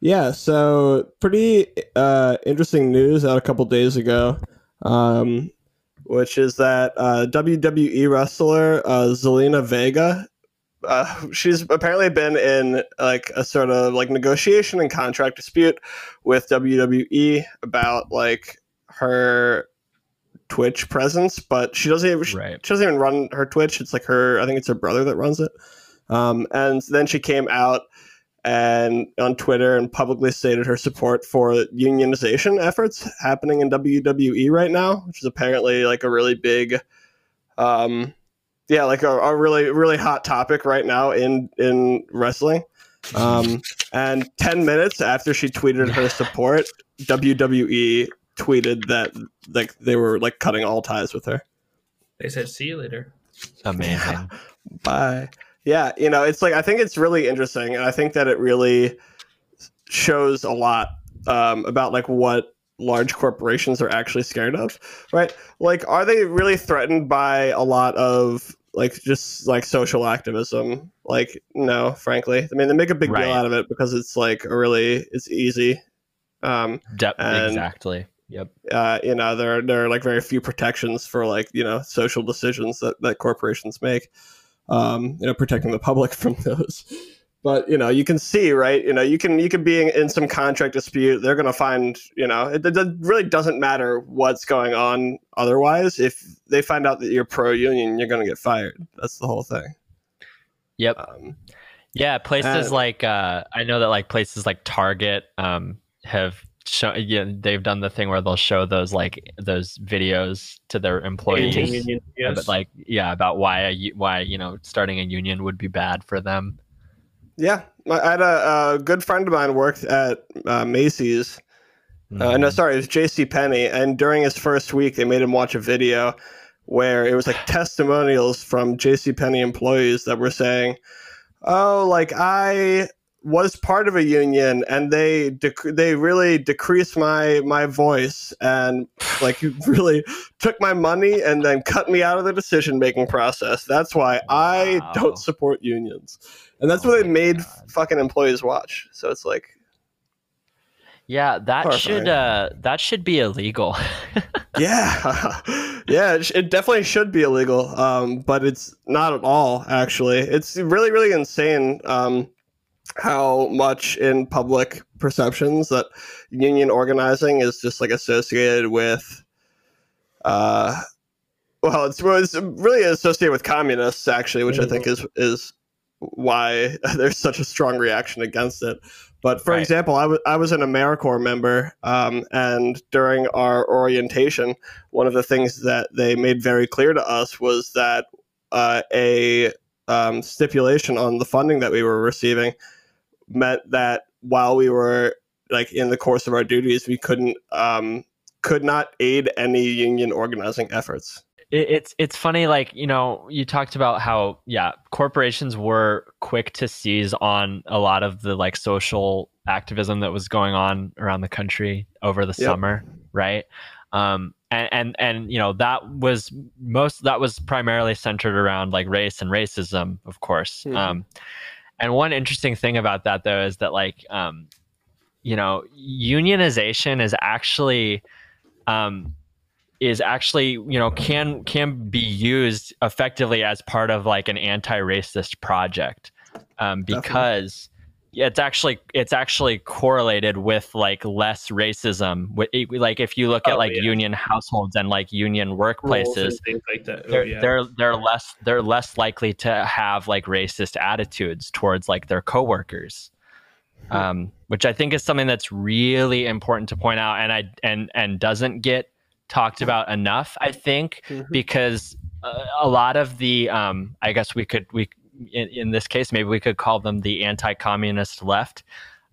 Yeah, so pretty uh, interesting news out a couple days ago. Um, which is that uh, WWE wrestler uh, Zelina Vega. Uh, she's apparently been in like a sort of like negotiation and contract dispute with WWE about like her Twitch presence, but she doesn't even, she, she doesn't even run her Twitch. It's like her, I think it's her brother that runs it. Um, and then she came out and on Twitter and publicly stated her support for unionization efforts happening in WWE right now, which is apparently like a really big, um, yeah, like a, a really really hot topic right now in in wrestling. Um, and ten minutes after she tweeted her support, WWE tweeted that like they were like cutting all ties with her. They said, "See you later." Amazing. Bye. Yeah, you know, it's like I think it's really interesting, and I think that it really shows a lot um, about like what large corporations are actually scared of, right? Like, are they really threatened by a lot of like just like social activism? Like, no, frankly, I mean, they make a big Right. deal out of it because it's like a really it's easy. Um, De- And- exactly. Yep. uh, you know, there are, there are like very few protections for like, you know, social decisions that, that corporations make, um, you know, protecting the public from those. But, you know, you can see, right? You know, you can, you can be in, in some contract dispute. They're going to find, you know, it, it really doesn't matter what's going on otherwise. If they find out that you're pro union, you're going to get fired. That's the whole thing. Yep. Um, Yeah, places Uh, like uh, I know that like places like Target um, have shown. Yeah, they've done the thing where they'll show those like those videos to their employees, Union, yes. but like yeah, about why a, u- why you know starting a union would be bad for them. yeah. I had a, a good friend of mine worked at uh, Macy's Uh, no, Mhm. sorry, it was J.C. Penney, and during his first week, they made him watch a video where it was like testimonials from J.C. Penney employees that were saying, "Oh, like I was part of a union, and they dec- they really decreased my my voice, and like really took my money and then cut me out of the decision making process. That's why I don't support unions." And that's Oh what they made God. fucking employees watch. So it's like, Yeah, that Horrifying. should uh, that should be illegal. Yeah, yeah, it, sh- it definitely should be illegal, um, but it's not at all. Actually, it's really, really insane um, how much in public perceptions that union organizing is just like associated with. Uh, well, it's, it's really associated with communists, actually, which I think is is why there's such a strong reaction against it. But for Right. example, I wa- I was an AmeriCorps member, um, and during our orientation, one of the things that they made very clear to us was that uh, a um, stipulation on the funding that we were receiving meant that while we were like in the course of our duties, we couldn't um, could not aid any union organizing efforts. it's it's funny like you know you talked about how yeah corporations were quick to seize on a lot of the like social activism that was going on around the country over the Yep. summer right um and, and and you know that was most that was primarily centered around like race and racism of course Mhm. um and one interesting thing about that though is that like um you know unionization is actually um is actually you know can can be used effectively as part of like an anti-racist project um, Definitely. It's actually it's actually correlated with like less racism like if you look at Oh, like yeah. union households and like union workplaces like. Oh, they're yeah. they're they're less they're less likely to have like racist attitudes towards like their coworkers um, which I think is something that's really important to point out and I and and doesn't get talked about enough I think Mhm. because uh, a lot of the um, I guess we could we in, in this case maybe we could call them the anti-communist left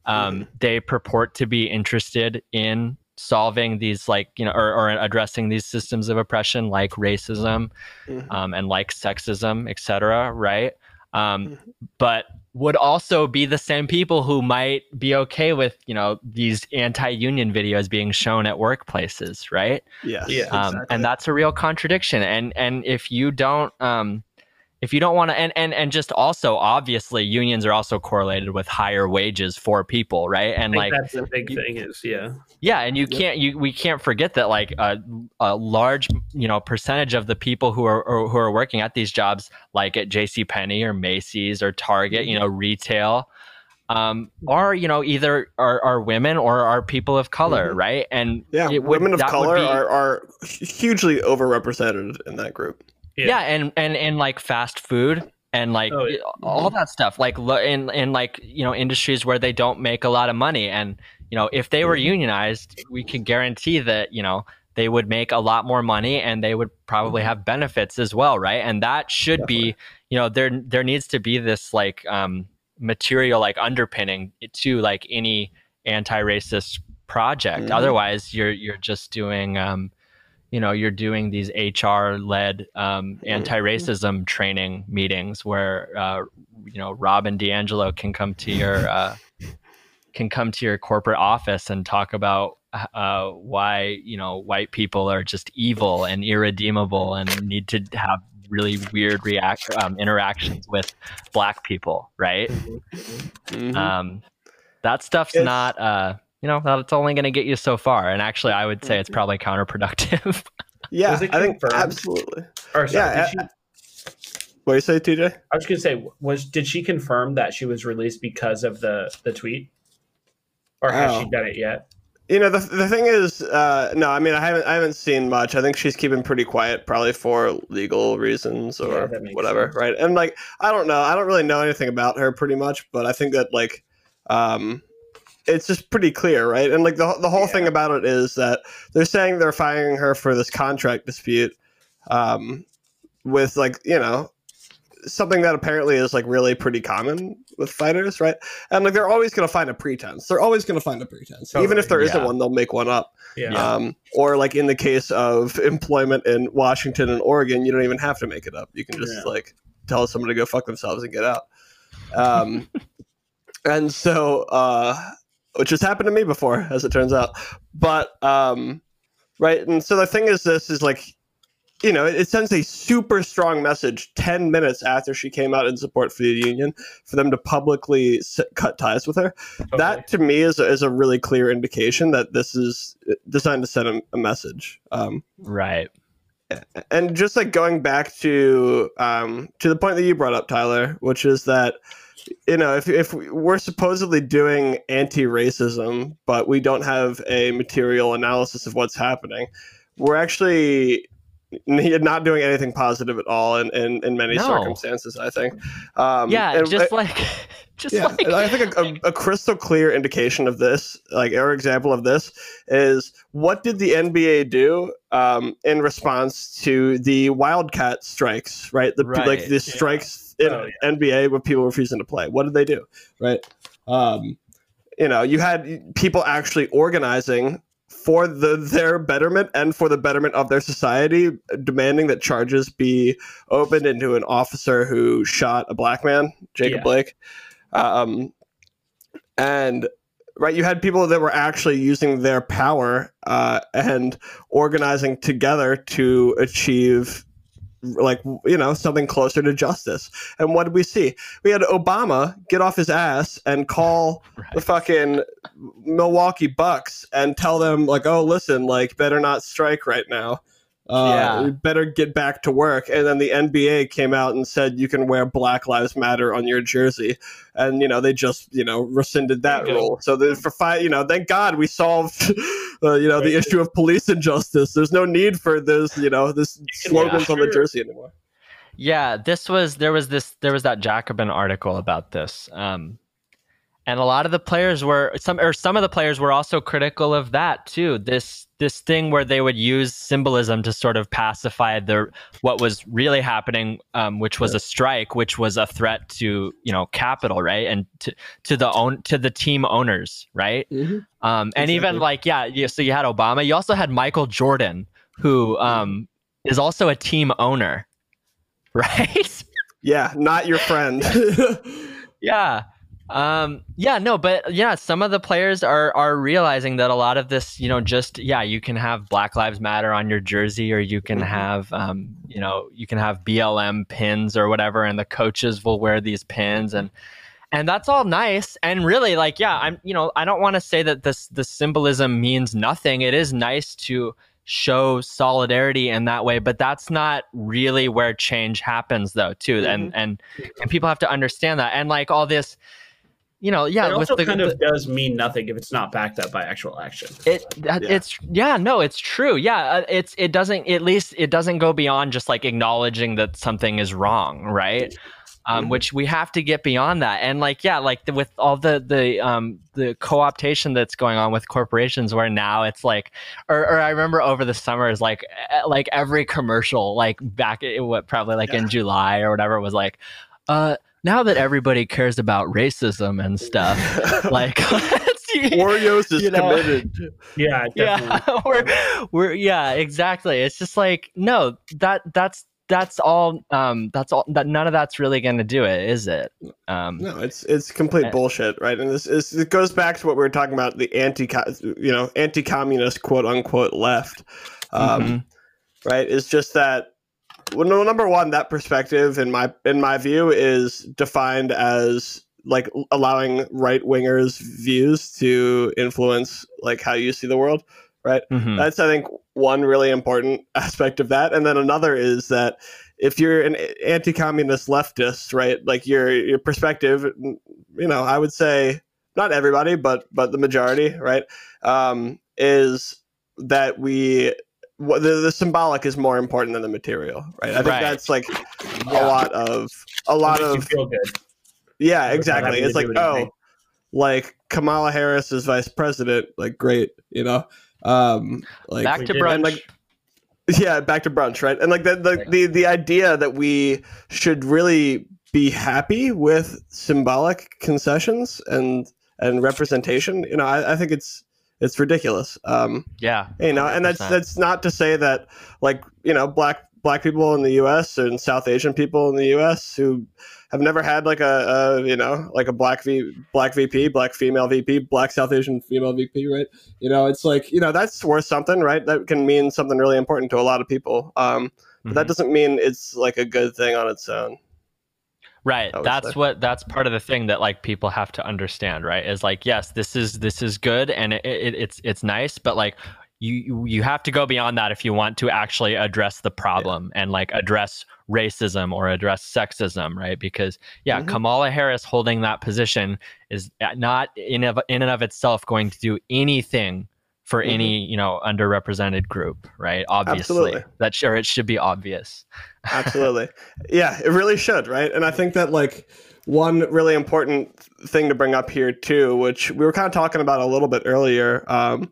um, they purport to be interested in solving these like you know or, or addressing these systems of oppression like racism Mhm. um, and like sexism etc right um, Mhm. but would also be the same people who might be okay with you know these anti-union videos being shown at workplaces right Yes. Yeah. um, exactly. and that's a real contradiction and and if you don't um, if you don't want to and, and and just also obviously unions are also correlated with higher wages for people right I and think like that's the big you- thing is yeah. yeah, and you Yep. can't you we can't forget that like a, a large you know percentage of the people who are or, who are working at these jobs, like at J.C. Penney or Macy's or Target, you know, retail, um, are you know either are, are women or are people of color, Mhm. right? And Yeah, it would- women of color be- are, are hugely overrepresented in that group. Yeah. yeah, and and and like fast food and like Oh, yeah. all that stuff like in in like you know industries where they don't make a lot of money and you know if they were Mhm. unionized we can guarantee that you know they would make a lot more money and they would probably have benefits as well right and that should be you know there there needs to be this like um material like underpinning to like any anti-racist project Mhm. otherwise you're you're just doing um you know you're doing these hr led um, anti-racism training meetings where uh, you know robin DiAngelo can come to your uh, can come to your corporate office and talk about uh, why you know white people are just evil and irredeemable and need to have really weird react um, interactions with black people right? Mhm. um, that stuff's It's- not uh, you know that's only going to get you so far and actually i would say it's Mhm. probably counterproductive yeah, I think confirmed? absolutely. Or sorry, Yeah, did she, What do you say, TJ? I was gonna say, was did she confirm that she was released because of the the tweet, or has Oh. she done it yet? You know, the, the thing is, uh, no, I mean, I haven't, I haven't seen much. I think she's keeping pretty quiet, probably for legal reasons or that makes whatever, sense. right? And like, I don't know, I don't really know anything about her pretty much, but I think that like, um, it's just pretty clear, right? And like the the whole thing about it is that they're saying they're firing her for this contract dispute, um, with like you know something that apparently is like really pretty common with fighters, right? And like they're always going to find a pretense. They're always going to find a pretense, even if there Totally, isn't yeah. one. They'll make one up. Yeah. Um, or like in the case of employment in Washington and Oregon, you don't even have to make it up. You can just Yeah. like tell someone to go fuck themselves and get out. Um, and so, uh, which has happened to me before, as it turns out. But um, right, and so the thing is, this is like, you know, it, sends a super strong message ten minutes after she came out in support for the union for them to publicly s- cut ties with her Totally. that to me is a, is a really clear indication that this is designed to send a, a message. Um, right and just like going back to um, to the point that you brought up, Tyler, which is that you know if if we're supposedly doing anti-racism, but we don't have a material analysis of what's happening, we're actually not doing anything positive at all in, in, in many No. circumstances i think um, yeah and- just like just yeah, like I think a, a, a crystal clear indication of this, like our example of this, is what did the NBA do um, in response to the Wildcat strikes, right? The Right, like the yeah. strikes in Oh, NBA with people refusing to play. What did they do, right? Um, you know, you had people actually organizing for the their betterment and for the betterment of their society, demanding that charges be opened into an officer who shot a black man, Jacob Yeah. Blake. Um, and right, you had people that were actually using their power uh, and organizing together to achieve like you know something closer to justice. And what did we see? We had obama get off his ass and call the fucking milwaukee bucks and tell them like oh listen like better not strike right now uh, Yeah. better get back to work and then the nba came out and said you can wear black lives matter on your jersey and you know they just you know rescinded that go. rule so the, for five you know thank god we solved uh, you know the issue of police injustice there's no need for this you know this slogans on the jersey anymore Yeah, this was there was this there was that Jacobin article about this. Um and a lot of the players were some or some of the players were also critical of that too. This this thing where they would use symbolism to sort of pacify the what was really happening, um, which was a strike, which was a threat to you know capital, right, and to to the own to the team owners, right. Um, and even like yeah, you, so you had Obama. You also had Michael Jordan, who um, is also a team owner, right? yeah not your friend yeah. Um, yeah, no, but yeah, some of the players are are realizing that a lot of this, you know, just yeah, you can have Black Lives Matter on your jersey, or you can Mhm. have, um, you know, you can have BLM pins or whatever, and the coaches will wear these pins, and and that's all nice. And really, like, yeah, I'm, you know, I don't want to say that this the symbolism means nothing. It is nice to show solidarity in that way, but that's not really where change happens, though, too. And and and people have to understand that. And like all this, you know, yeah, it with also the, kind the- of does mean nothing if it's not backed up by actual action. it Yeah. it's yeah no it's true yeah uh, it's it doesn't at least it doesn't go beyond just like acknowledging that something is wrong right um, Mhm. which we have to get beyond that and like yeah like the, with all the the um the co-optation that's going on with corporations where now it's like or, or i remember over the summer is like eh, like every commercial like back in what probably like in july or whatever was like uh now that everybody cares about racism and stuff like Oreos is You know. committed. Yeah, definitely. yeah we're we're yeah exactly it's just like no that that's that's all um that's all that none of that's really gonna do it is it um No, it's it's complete Uh, bullshit, right? And this is it goes back to what we were talking about the anti you know anti communist quote unquote left, um, mhm. right? It's just that well, number one, that perspective in my in my view is defined as like allowing right wingers' views to influence like how you see the world. Mhm. That's I think one really important aspect of that, and then another is that if you're an anti-communist leftist, right, like your your perspective, you know, I would say not everybody, but but the majority, right, um, is that we the, the symbolic is more important than the material, right? I think Right. that's like Yeah. a lot of a lot Makes you of feel good. yeah, exactly. It's like, oh, anything. like Kamala Harris is vice president, like great, you know. Um like back to brunch like, yeah, back to brunch, right? And like the the, the the idea that we should really be happy with symbolic concessions and and representation, you know, I, I think it's it's ridiculous. Um yeah you know and that's that's not to say that like you know black black people in the us and south asian people in the us who have never had like a, a you know like a black v black vp black female vp black south asian female vp right? You know it's like you know that's worth something right? That can mean something really important to a lot of people. Um but that Mhm. doesn't mean it's like a good thing on its own right that's say. what that's part of the thing that like people have to understand right is like yes this is this is good and it, it, it's it's nice but like you you- have to go beyond that if you want to actually address the problem and like address racism or address sexism right because yeah Mhm. kamala harris holding that position is not in of, in and of itself going to do anything for Mhm. any you know underrepresented group right? Obviously. Absolutely. that sure it should be obvious. Absolutely. Yeah it really should right? And i think that like one really important thing to bring up here too which we were kind of talking about a little bit earlier um,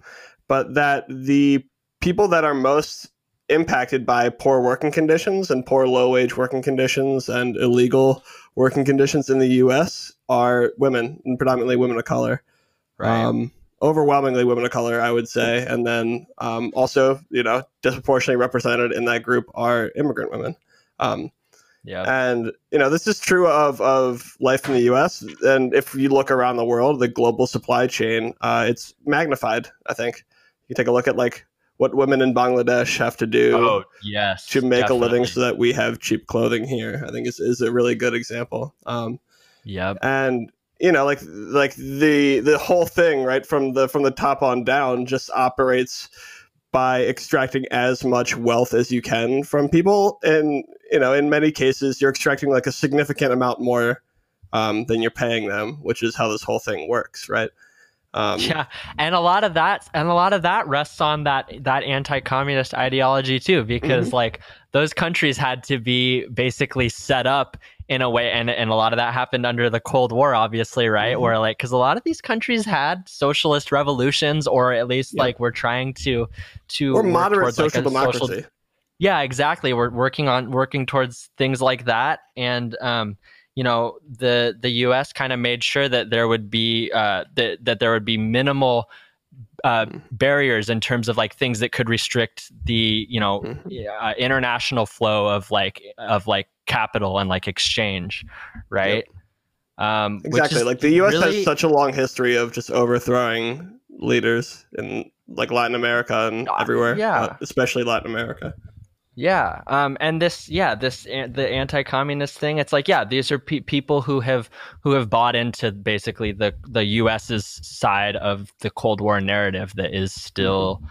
but that the people that are most impacted by poor working conditions and poor low wage working conditions and illegal working conditions in the us are women and predominantly women of color. Um, overwhelmingly women of color, I would say, and then um, also you know disproportionately represented in that group are immigrant women. Um, Yeah. and you know this is true of of life in the U.S. And if you look around the world, the global supply chain, uh, it's magnified. I think you take a look at like what women in Bangladesh have to do Oh yes. to make a living so that we have cheap clothing here. I think is is a really good example. Um, Yep. and you know like like the the whole thing right from the from the top on down just operates by extracting as much wealth as you can from people and you know in many cases you're extracting like a significant amount more um, than you're paying them which is how this whole thing works right um, yeah, and a lot of that, and a lot of that rests on that that anti-communist ideology too, because Mm-hmm. like those countries had to be basically set up in a way, and and a lot of that happened under the Cold War, obviously, right? Mhm. Where like, because a lot of these countries had socialist revolutions, or at least Yeah. like we're trying to to or moderate towards, like, social democracy yeah exactly we're working on working towards things like that and um you know the the us kind of made sure that there would be uh that, that there would be minimal uh, barriers in terms of like things that could restrict the you know uh, international flow of like of like capital and like exchange right um which exactly like the us really- has such a long history of just overthrowing leaders in like latin america and Uh, everywhere yeah. uh, especially latin america Yeah, um, and this, yeah, this the anti-communist thing. It's like, yeah, these are pe- people who have who have bought into basically the the U.S.'s side of the Cold War narrative that is still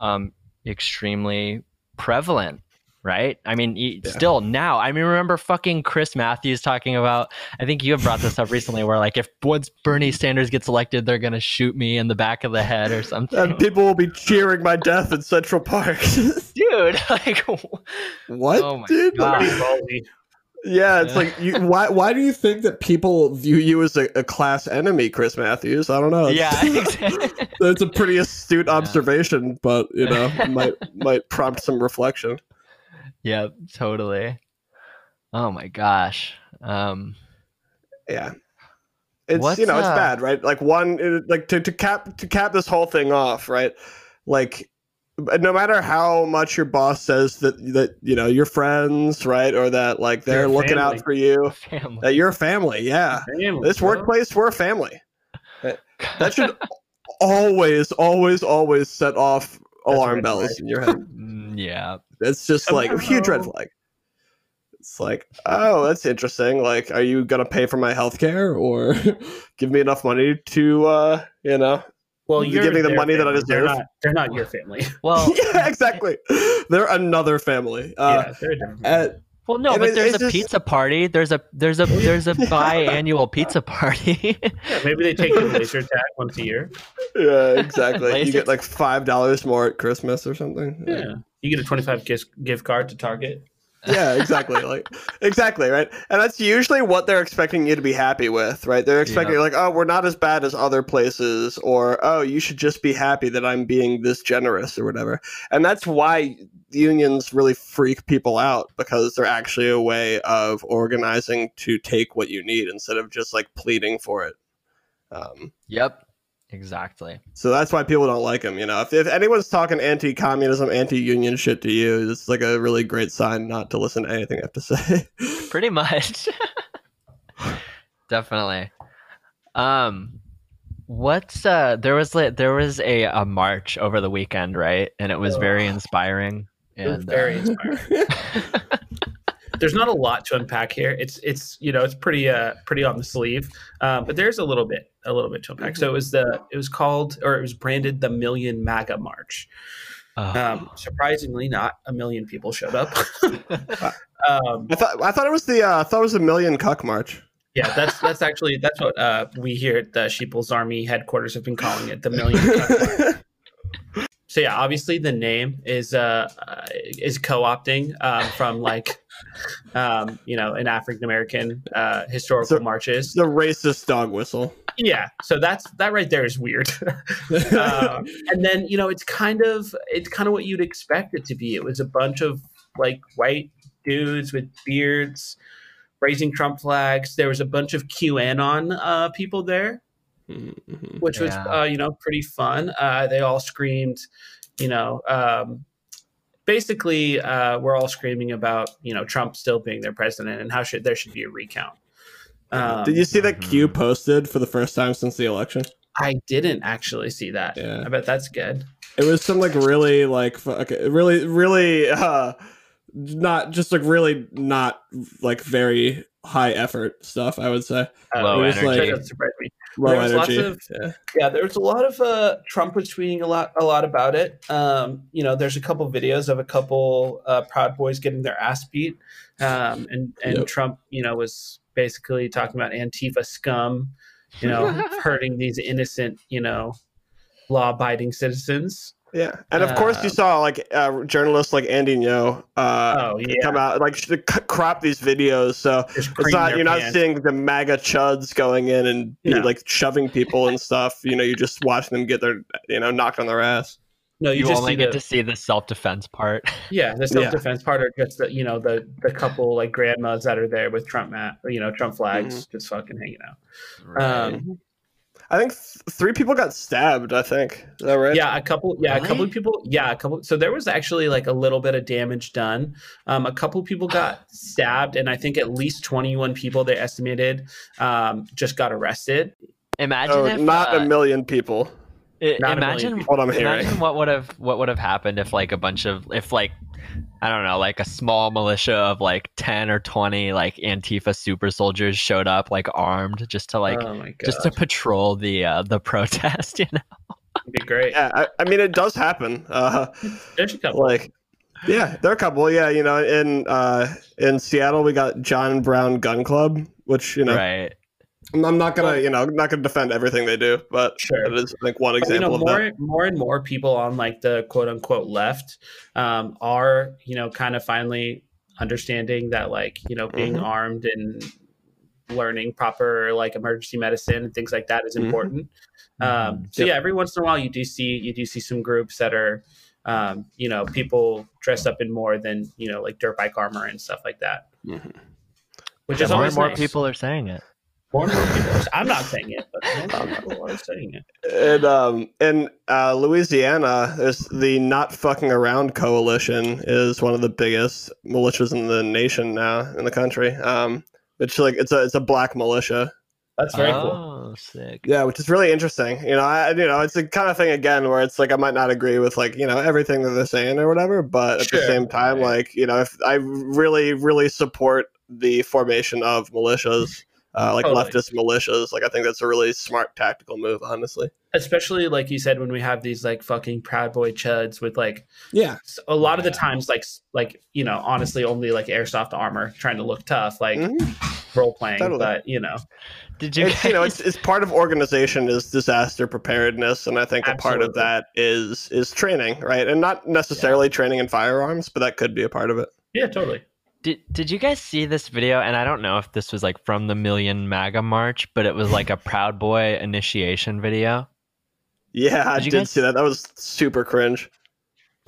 um, extremely prevalent, right? I mean, Yeah. still now. I mean, remember fucking Chris Matthews talking about? I think you have brought this up recently, where like if once Bernie Sanders gets elected, they're gonna shoot me in the back of the head or something. and people will be cheering my death in central park Dude, like, what Oh my dude God. Yeah it's Yeah. like you why why do you think that people view you as a, a class enemy chris matthews i don't know It's- yeah, exactly. it's a pretty astute Yeah. observation but you know might might prompt some reflection Yep, totally. Oh my gosh. Um yeah it's What's, you know it's bad right like one it- like to, to cap to cap this whole thing off right like no matter how much your boss says that that you know you're friends right or that like they're You're a looking out for you family. that you're a family yeah Family, this bro. workplace we're a family that should always always always set off alarm bells flag. in your head yeah. it's just like a huge red flag it's like oh that's interesting like are you gonna pay for my health care or give me enough money to uh you know Well, You're you're giving the their money that I family. They're deserve. not, they're not your family. Well, yeah exactly they're another family uh, yeah, they're a different uh, well no, And but it- there's a just- pizza party. There's a there's a there's a biannual pizza party. Yeah, maybe they take the laser tag once a year. yeah exactly you get like five dollars more at christmas or something Yeah, you get a twenty-five gift gift card to Target. yeah exactly like exactly right and that's usually what they're expecting you to be happy with right they're expecting Yeah. like oh we're not as bad as other places or oh you should just be happy that i'm being this generous or whatever and that's why unions really freak people out because they're actually a way of organizing to take what you need instead of just like pleading for it um, yep. Exactly. so that's why people don't like him. You know, if, if anyone's talking anti-communism, anti-union shit to you, it's like a really great sign not to listen to anything I have to say. Pretty much. Definitely. Um what's uh there was like there was a, a march over the weekend, right? And it was very inspiring. It was And very uh, inspiring. There's not a lot to unpack here. It's it's you know it's pretty uh pretty on the sleeve, um, but there's a little bit a little bit to unpack. So it was the it was called or it was branded the Million MAGA March. oh, Um, surprisingly, not a million people showed up. um, I thought I thought it was the uh, I thought it was a million cuck march. yeah, that's that's actually that's what uh, we here at the Sheeple's Army headquarters have been calling it the Million. So yeah, obviously the name is uh, uh is co-opting um, from like um, you know an African American uh, historical So- marches. the racist dog whistle. Yeah, so that's that right there is weird. um, and then you know it's kind of it's kind of what you'd expect it to be. It was a bunch of like white dudes with beards raising Trump flags. There was a bunch of QAnon uh, people there. Mhm. which was uh, you know pretty fun. Uh, they all screamed, you know, um, basically uh, we're all screaming about you know Trump still being their president and how should there should be a recount. Um, Did you see that Q Mhm. posted for the first time since the election? I didn't actually see that. Yeah. I bet that's good. It was some like really like fuck, really really uh not just like really not like very high effort stuff. I would say Low it was energy. Like, that me. Low There was lots energy. of- yeah. Yeah, there was a lot of uh, Trump was tweeting a lot, a lot about it. Um, you know, there's a couple videos of a couple uh, Proud Boys getting their ass beat, um, and and Yep. Trump, you know, was basically talking about Antifa scum, you know, hurting these innocent, you know, law-abiding citizens. Yeah, and of course you Uh, saw like uh, journalists like Andy Ngo uh, oh yeah, come out like sh- c- crop these videos, so it's not you're not seeing the MAGA chuds going in and No. like shoving people and stuff. You know, you're just watch them get their you know knocked on their ass. No, you, You, just only see get the, to see the self defense part. yeah the self-defense part are just the you know the the couple like grandmas that are there with Trump mat you know Trump flags Mm-hmm. just fucking hanging out. Um, I think th- three people got stabbed. I think is that right? Yeah, a couple. Yeah, a couple of people. Yeah, a couple. So there was actually like a little bit of damage done. Um, a couple people got stabbed, and I think at least twenty-one people they estimated um, just got arrested. Imagine Oh, if not uh, a million people. I- Not imagine. What I'm hearing. imagine what would have what would have happened if like a bunch of if like I don't know like a small militia of like ten or twenty like Antifa super soldiers showed up like armed just to like oh my god, just to patrol the uh, the protest. You know, It'd be great. Yeah, I, I mean it does happen. Uh, There's a couple. like yeah, there are a couple. Yeah, you know, in uh, in Seattle we got John Brown Gun Club, which you know right? I'm I'm not gonna you know I'm not gonna defend everything they do, but Sure. it is like one But, you example know, of more that. more and more people on like the quote unquote left um, are you know kind of finally understanding that like you know being Mhm. armed and learning proper like emergency medicine and things like that is Mhm. important. Um, so Yep. yeah, every once in a while you do see you do see some groups that are um, you know people dressed up in more than you know like dirt bike armor and stuff like that, Mhm. which Yeah, is more always and more nice. people are saying it. More and more people. I'm not saying it, but more and more people are saying it. And um, in uh, Louisiana, there's the Not Fucking Around Coalition is one of the biggest militias in the nation now in the country. Um, which like it's a it's a black militia. That's very cool. oh, sick. Yeah, which is really interesting. You know, I you know it's the kind of thing again where it's like I might not agree with like you know everything that they're saying or whatever, but at Sure. the same time, Right. like you know, if I really really support the formation of militias. Uh, like Totally. leftist militias, like I think that's a really smart tactical move, honestly. especially like you said when we have these like fucking proud boy chuds with like Yeah. a lot of the times like like you know honestly only like airsoft armor trying to look tough like Mhm. role playing Totally. but you know Did you? it's, you know, it's, it's part of organization is disaster preparedness, and I think a part of that is is training, right? And not necessarily training in firearms, but that could be a part of it. yeah totally Did Did you guys see this video? And I don't know if this was like from the Million MAGA March, but it was like a Proud Boy initiation video. Yeah, I Did you did guys- see that. That was super cringe.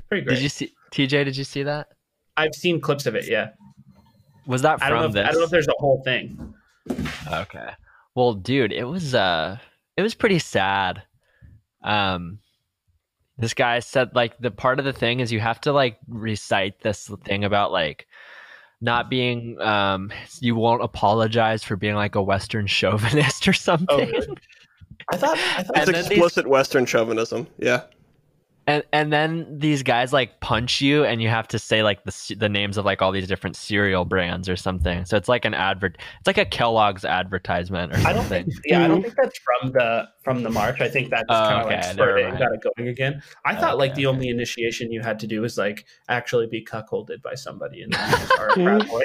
pretty great Did you see TJ? Did you see that? i've seen clips of it yeah Was that i don't know from if, this? i don't know if there's a whole thing Okay. Well, dude, it was uh it was pretty sad. Um this guy said like the part of the thing is you have to like recite this thing about like not being um you won't apologize for being like a western chauvinist or something. oh really? i thought i thought It's And then these- explicit Western chauvinism. Yeah, And and then these guys like punch you, and you have to say like the the names of like all these different cereal brands or something. So it's like an advert. It's like a Kellogg's advertisement or I don't something. think. Yeah, I don't think that's from the from the march. I think that just Oh, kind of okay, like spurred it got it going again. I thought like Okay, the okay. only initiation you had to do was like actually be cuckolded by somebody and then you just are a proud boy.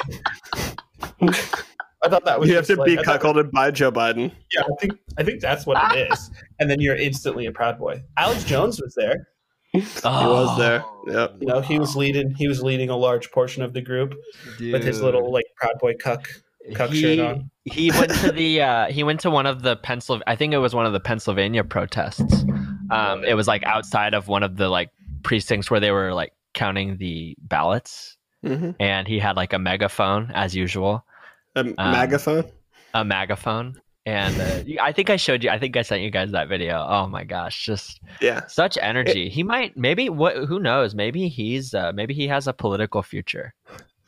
I thought that was you have to be like, I thought- cuckolded by Joe Biden. Yeah, I think I think that's what it is. And then you're instantly a proud boy. Alex Jones was there. He was there. Oh, Yep. You know, he was leading. He was leading a large portion of the group with his little like proud boy cuck cuck he, shirt on. he went to the uh, he went to one of the Pennsylvania. I think it was one of the Pennsylvania protests. Um, it was like outside of one of the like precincts where they were like counting the ballots, hmm and he had like a megaphone as usual, A Um, magaphone. a megaphone, and uh, I think I showed you. I think I sent you guys that video. Oh my gosh, just Yeah. such energy. he might maybe what? Who knows? Maybe he's uh, maybe he has a political future.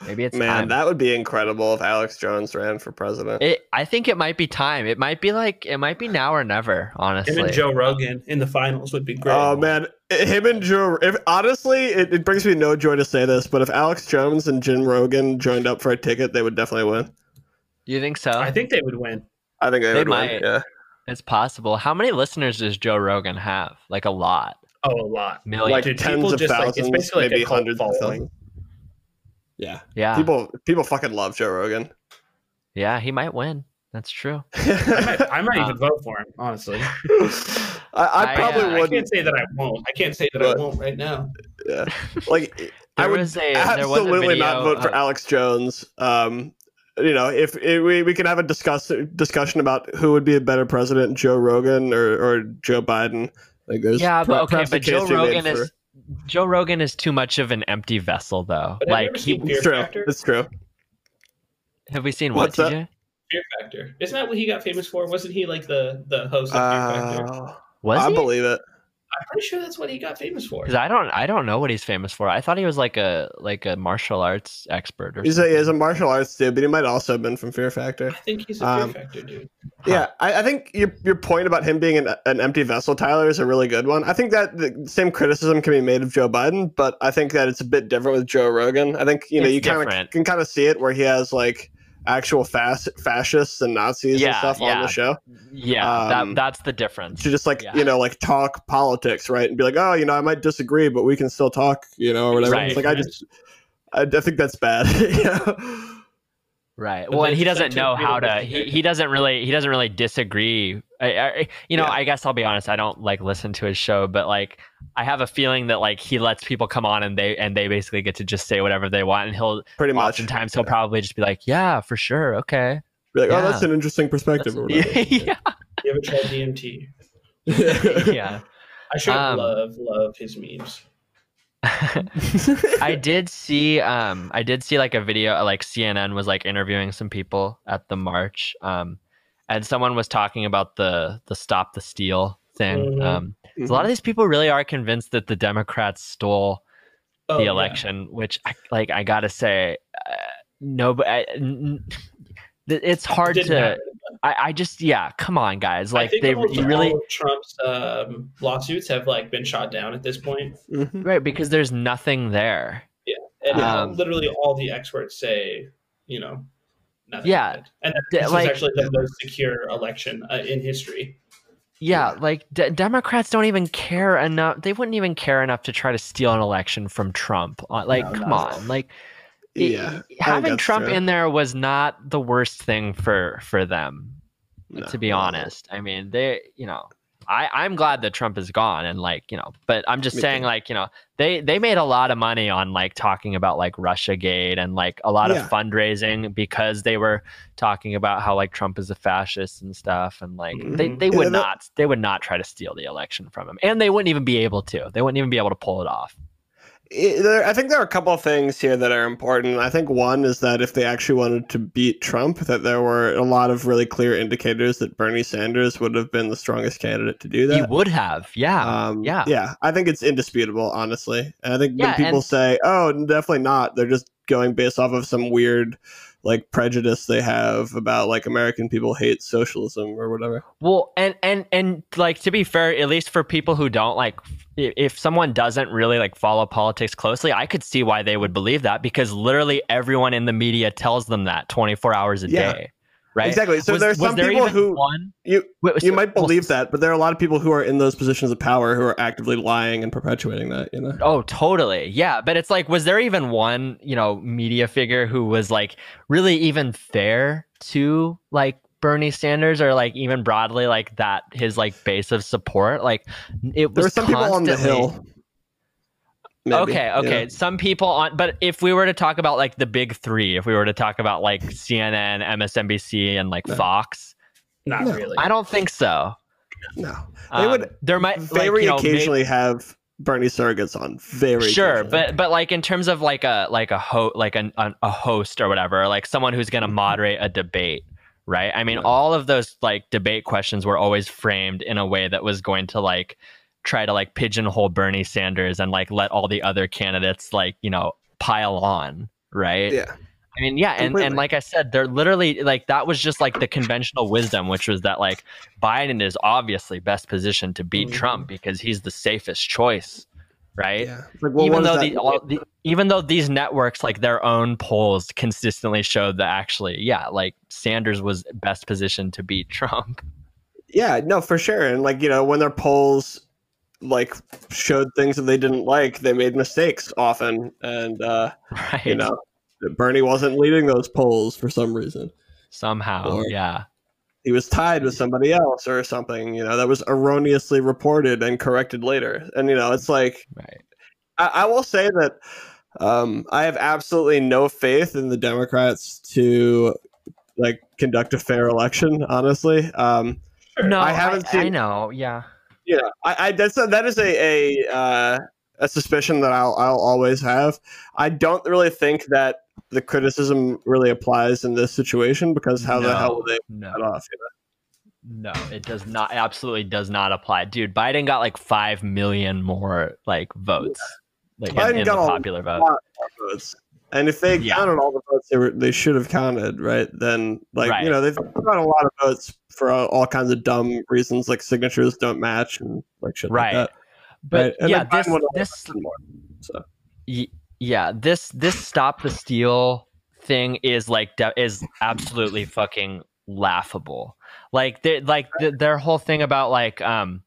Maybe it's Man, time. that would be incredible if Alex Jones ran for president. It, I think it might be time. It might be like it might be now or never. Him Honestly, and Joe Rogan in the finals would be great. Oh man, him and Joe. If honestly, it, it brings me no joy to say this, but if Alex Jones and Jim Rogan joined up for a ticket, they would definitely win. you think so? I think they would win. I think they, They would might. win. Yeah, it's possible. How many listeners does Joe Rogan have? Like a lot. Oh, a lot. Millions. like Dude, tens people of just, like, it's thousands, basically like maybe a cult hundreds of thousands. Yeah. yeah, People, people fucking love Joe Rogan. yeah, he might win. That's true. I might, I might Um, even vote for him, honestly. I, I I, probably uh, I I wouldn't. can't say that I won't. I can't say that I won't right now. Yeah. Like I would was a there was absolutely not video vote for Alex Jones. Um, you know, if, if we we can have a discuss discussion about who would be a better president, Joe Rogan or or Joe Biden. Like there's Yeah, but okay, but Joe case to be made Rogan is Joe Rogan is too much of an empty vessel, though. But like, ever he, It's true. Factor? It's true. have we seen what? What's that? TJ? Fear Factor. Isn't that what he got famous for? Wasn't he like the the host of Fear Factor? Uh, Was I he? believe it. I'm pretty sure that's what he got famous for. Because I don't, I don't know what he's famous for. I thought he was like a like a martial arts expert or He's a, he's a martial arts dude, but he might also have been from Fear Factor. I think he's a Um, Fear Factor dude. Yeah, I, I think your your point about him being an, an empty vessel, Tyler, is a really good one. I think that the same criticism can be made of Joe Biden, but I think that it's a bit different with Joe Rogan. I think you know It's you kind of can kind of see it where he has like actual fas- fascists and Nazis and Yeah, stuff on the show yeah, um, that that's the difference. to just like Yeah. you know like talk politics, right? And be like, oh, you know, I might disagree, but we can still talk, you know, or whatever. Right. It's like I just, I, I think that's bad. yeah. Right. Well, and he doesn't know how to. He, he doesn't really. He doesn't really disagree. I, I, you know, Yeah. I guess I'll be honest. I don't like listen to his show, but like, I have a feeling that like he lets people come on and they and they basically get to just say whatever they want, and he'll Pretty much. oftentimes he'll probably just be like, "Yeah, for sure, okay." Be like, oh, that's an interesting perspective. Or whatever. yeah, You ever tried DMT? yeah. I should Um, love love his memes. I did see um I did see like a video like CNN was like interviewing some people at the march um and someone was talking about the the stop the steal thing Mhm. um 'cause a lot of these people really are convinced that the Democrats stole Oh, the yeah. election which I, like I got to say uh, no but I, n- n- it's hard Didn't to. I, I just yeah come on guys I like think they almost you really all Trump's um, lawsuits have like been shot down at this point, Mhm. right because there's nothing there Yeah, and Um, literally all the experts say, you know, nothing. Yeah. happened. and D- this like- is actually the most secure election uh, in history. Yeah, Yeah. like d- Democrats don't even care enough. They wouldn't even care enough to try to steal an election from Trump. Uh, Like, No, come at on, like Yeah, having Trump true. in there was not the worst thing for for them. No, to be no. honest, I mean, they, you know, I I'm glad that Trump is gone, and like, you know, but I'm just Me saying, too. like, you know, they they made a lot of money on like talking about like Russia Gate and like a lot Yeah. of fundraising because they were talking about how like Trump is a fascist and stuff, and like they Mhm. they Yeah, would that- not they would not try to steal the election from him, and they wouldn't even be able to. They wouldn't even be able to pull it off. There, I think there are a couple of things here that are important. I think one is that if they actually wanted to beat Trump, that there were a lot of really clear indicators that Bernie Sanders would have been the strongest candidate to do that. He would have, yeah, Um, yeah. yeah. I think it's indisputable, honestly. And I think Yeah, when people and- say, "Oh, definitely not," they're just going based off of some weird, like prejudice they have about like American people hate socialism or whatever. Well, and and and like to be fair, at least for people who don't like, if someone doesn't really like follow politics closely, I could see why they would believe that because literally everyone in the media tells them that twenty four hours a Yeah. day, right? Exactly. So Was- there's was some there people who one, you Wait, you might well, believe that, but there are a lot of people who are in those positions of power who are actively lying and perpetuating that. You know. Oh, totally. Yeah. But it's like, was there even one, you know, media figure who was like really even fair to like Bernie Sanders or like even broadly like that, his like base of support? Like it was There were some people on the constantly- hill. maybe, okay, okay. know? Some people on, but if we were to talk about like the big three, if we were to talk about like CNN, MSNBC, and like No. Fox, Not No. really. I don't think so. No, they Um, would there might very like, you know, may- occasionally have Bernie surrogates on. Very sure but but like in terms of like a like a ho like an, an, a host or whatever like someone who's going to Mhm. moderate a debate right? I mean, Yeah. all of those like debate questions were always framed in a way that was going to like try to like pigeonhole Bernie Sanders and like let all the other candidates like, you know, pile on, right? Yeah. I mean, yeah, and, and like I said, they're literally like that was just like the conventional wisdom, which was that like Biden is obviously best positioned to beat Mhm. Trump because he's the safest choice, right? Yeah. Like, well, even though the, all, the even though these networks like their own polls consistently showed that actually, yeah, like Sanders was best positioned to beat Trump. Yeah, no, for sure. And like, you know, when their polls like showed things that they didn't like, they made mistakes often. And uh, Right. you know, Bernie wasn't leading those polls for some reason. Somehow. Or- yeah. He was tied with somebody else or something, you know, that was erroneously reported and corrected later. And you know, it's like Right. I, I will say that um, I have absolutely no faith in the Democrats to like conduct a fair election. Honestly, um, No, I I haven't I, seen- know. Yeah. Yeah, I, I that's a, that is a a uh, a suspicion that I'll I'll always have. I don't really think that the criticism really applies in this situation because how the hell will they No. cut off? You No, it does not. Absolutely does not apply, dude. Biden got like five million more like votes, like in, Biden in the got a popular vote. votes. And if they Yeah. counted all the votes they were they should have counted, right? Then like Right. you know they've got a lot of votes for all, all kinds of dumb reasons, like signatures don't match and like shit Right. like that. But Right. Yeah, this this more. So y- yeah this this stop the steal thing is like is absolutely fucking laughable. Like they like th- their whole thing about like um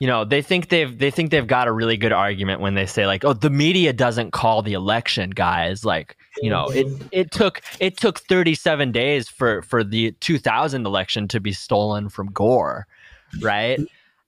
you know they think they've they think they've got a really good argument when they say like oh the media doesn't call the election guys like you know it it took it took 37 days for for the 2000 election to be stolen from gore right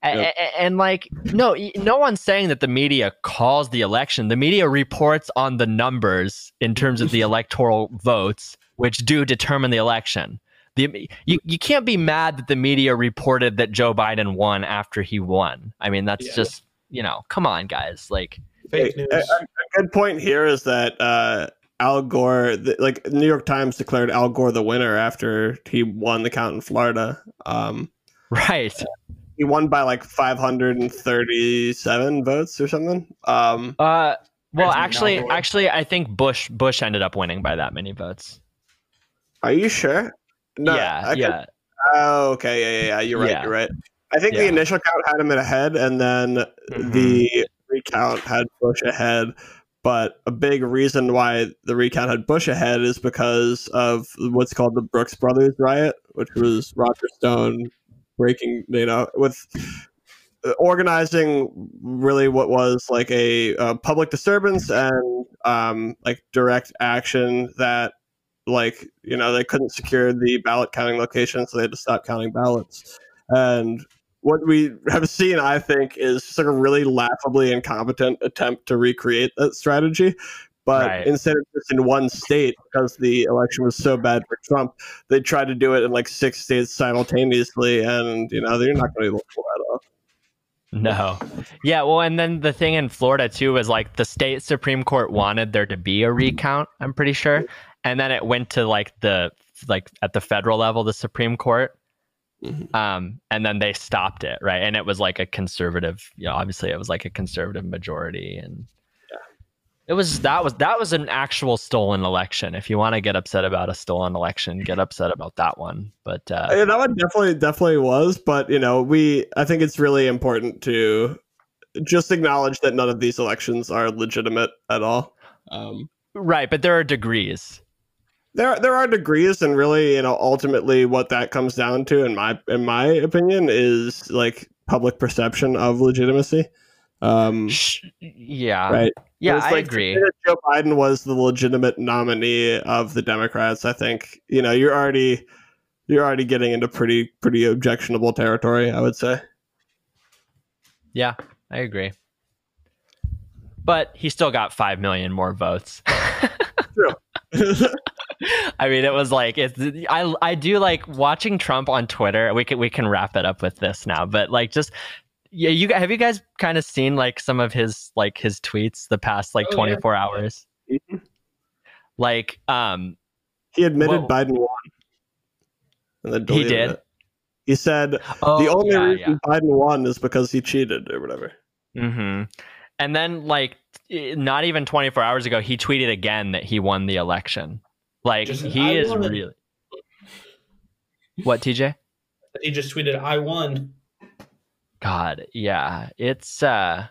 Yep. a- and, like no no one's saying that the media calls the election the media reports on the numbers in terms of the electoral votes which do determine the election the, you, you can't be mad that the media reported that Joe Biden won after he won. I mean, that's Yeah. just, you know, come on, guys. Like, Fake Hey, news. A, a- a good point here is that uh, Al Gore, the, like New York Times declared Al Gore the winner after he won the count in Florida. Um, right. He won by like 537 votes or something. Um, Uh, well, actually, actually, I think Bush Bush ended up winning by that many votes. are you sure? yeah, I could- yeah, Oh, okay. Yeah, yeah, yeah. You're right. Yeah. You're right. I think the initial count had him in ahead, and then Mhm. the recount had Bush ahead. But a big reason why the recount had Bush ahead is because of what's called the Brooks Brothers riot, which was Roger Stone breaking, you know, with uh, organizing really what was like a, uh public disturbance and um, like direct action that like you know they couldn't secure the ballot counting location so they had to stop counting ballots. And what we have seen i think is just a really laughably incompetent attempt to recreate that strategy but Right. instead of just in one state because the election was so bad for trump they tried to do it in like six states simultaneously and you know they're not going to be able to pull that off no, yeah. Well, and then the thing in Florida too was like the state supreme court wanted there to be a recount. I'm pretty sure, and then it went to like the like at the federal level, the Supreme Court, Mhm. um, and then they stopped it, right? And it was like a conservative, you know, obviously it was like a conservative majority, and it was that was that was an actual stolen election. If you want to get upset about a stolen election, get upset about that one. But uh, Yeah, that one definitely definitely was, but you know, we I think it's really important to just acknowledge that none of these elections are legitimate at all. Um, right, but there are degrees. there there are degrees, and really, you know, ultimately, what that comes down to, in my in my opinion, is like public perception of legitimacy. Um, Yeah, right. Yeah, I like, agree. Joe Biden was the legitimate nominee of the Democrats. I think you know you're already you're already getting into pretty pretty objectionable territory. I would say. Yeah, I agree. But he still got five million more votes. True. I mean, it was like it's. I I do like watching Trump on Twitter. We can we can wrap it up with this now, but like just yeah, you have you guys kind of seen like some of his like his tweets the past like Oh, yeah. twenty four hours? Mhm. Like um he admitted Whoa. Biden won. and then deleted did? it. He said Oh, the only yeah, reason Biden won is because he cheated or whatever. hmm And then, like, not even 24 hours ago, he tweeted again that he won the election. Like, Just, he "I is won." really. What, TJ? He just tweeted, "I won." God, yeah, it's uh,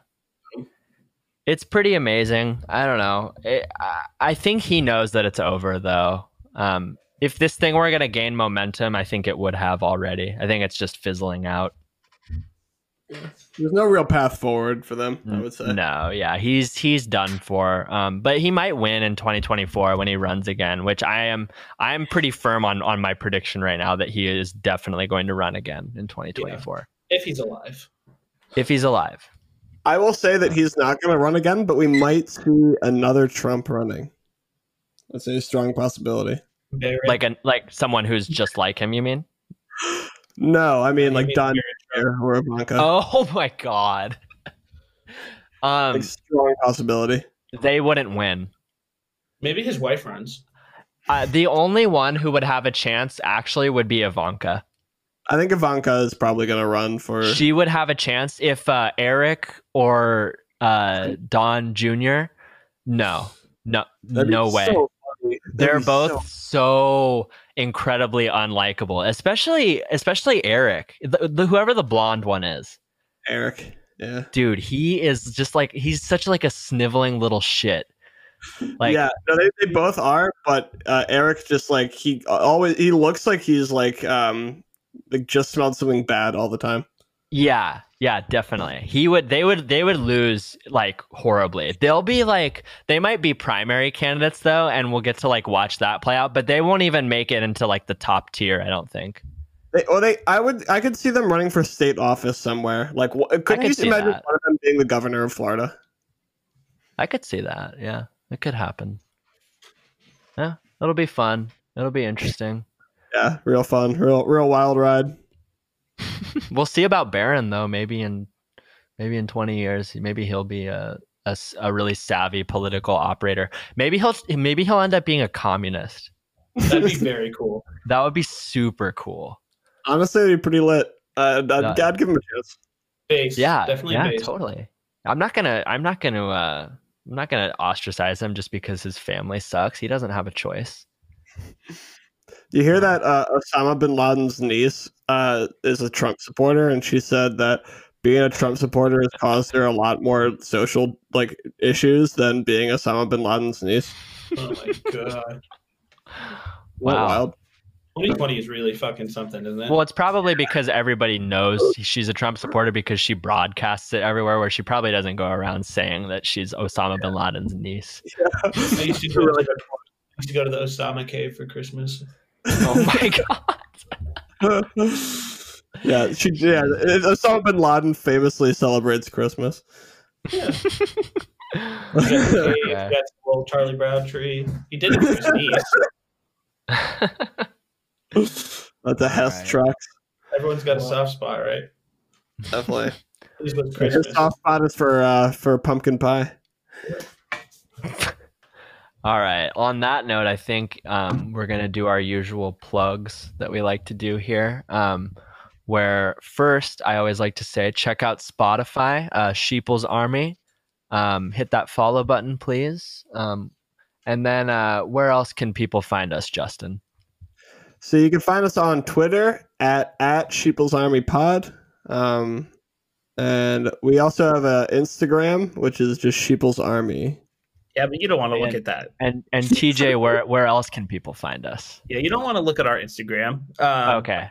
it's pretty amazing. I don't know. It, I, I think he knows that it's over, though. Um, if this thing were gonna gain momentum, I think it would have already. I think it's just fizzling out. There's no real path forward for them, I would say. No, yeah, he's he's done for. Um, but he might win in 2024 when he runs again, which I am I am pretty firm on on my prediction right now that he is definitely going to run again in 2024 If he's alive. if he's alive. I will say that he's not going to run again, but we might see another Trump running. That's a strong possibility. Barrett. Like a like someone who's just like him. You mean? No, I mean You like mean Don Barrett or Ivanka. Oh my god. Um, like strong possibility. they wouldn't win. Maybe his wife runs. Uh, the only one who would have a chance actually would be Ivanka. I think Ivanka is probably going to run for. She would have a chance if uh, Eric or uh, Don Jr. No, no, That'd no way. so They're both so- so... incredibly unlikable, especially especially Eric, the, the, whoever the blonde one is. Eric. Yeah. Dude, he is just like he's such like a sniveling little shit. Like yeah, no, they, they both are, but uh, Eric just like he always he looks like he's like um like just smelled something bad all the time. Yeah, yeah, definitely. He would they would they would lose like horribly. They'll be like they might be primary candidates though and we'll get to like watch that play out, but they won't even make it into like the top tier, I don't think. They, or they, I would, I could see them running for state office somewhere. Like, couldn't could you imagine that. one of them being the governor of Florida? I could see that. Yeah. It could happen. Yeah, it'll be fun. It'll be interesting. Yeah, real fun, real, real wild ride. we'll see about Barron though, maybe in maybe in 20 years, maybe he'll be a a really savvy political operator. Maybe he'll maybe he'll end up being a communist. That'd be very cool. That would be super cool. Honestly, it'd be pretty lit. Uh, I'd, Yeah. I'd give him a chance. Base. Yeah, Definitely yeah, base. totally. I'm not gonna. I'm not gonna. Uh, I'm not gonna ostracize him just because his family sucks. He doesn't have a choice. You hear that uh, Osama bin Laden's niece uh, is a Trump supporter, and she said that being a Trump supporter has caused her a lot more social like issues than being Osama bin Laden's niece. Oh my god. Wow. wild? 2020 is really fucking something, isn't it? Well, it's probably because everybody knows she's a Trump supporter because she broadcasts it everywhere. Where she probably doesn't go around saying that she's Osama bin Laden's niece. I used to, go I used to go to the Osama cave for Christmas. Oh my god. yeah, she yeah. Osama bin Laden famously celebrates Christmas. Yeah. You got the cave, Okay. you got the little Charlie Brown tree. He did it for his niece. That's a Hess Alright. truck. Everyone's got a soft spot, right? Definitely. At least His soft spot is for uh, for pumpkin pie. All right. On that note, I think um, we're going to do our usual plugs that we like to do here. Um, where first, I always like to say, check out Spotify, uh, Sheeple's Army. Um, hit that follow button, please. Um, and then, uh, where else can people find us, Justin? So you can find us on Twitter at at Sheeple's Army Pod, um, and we also have a Instagram which is just Sheeple's Army. Yeah, but you don't want to look And- at that. And and TJ, where where else can people find us? Yeah, you don't want to look at our Instagram. Um, Okay.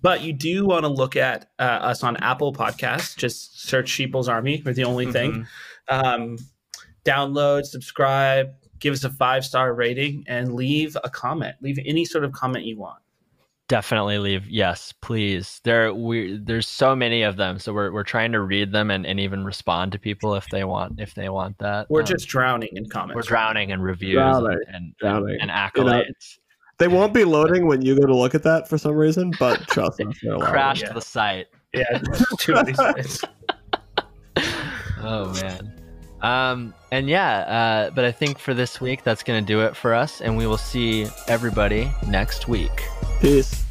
But you do want to look at uh, us on Apple Podcasts. Just search Sheeple's Army. We're the only thing. Mhm. Um, download, subscribe, give us a five star rating, and leave a comment. Leave any sort of comment you want. Definitely leave. Yes, please. There we there's so many of them, so we're we're trying to read them and, and even respond to people if they want if they want that. We're Um, just drowning in comments. we're drowning in reviews Drowning, and, and, drowning. and You know, accolades. They won't be loading when you go to look at that for some reason, but trust us, they're. Crashed yeah. the site. Yeah, too many sites. Oh man. Um and yeah, uh, but I think for this week that's gonna do it for us, and we will see everybody next week. Peace.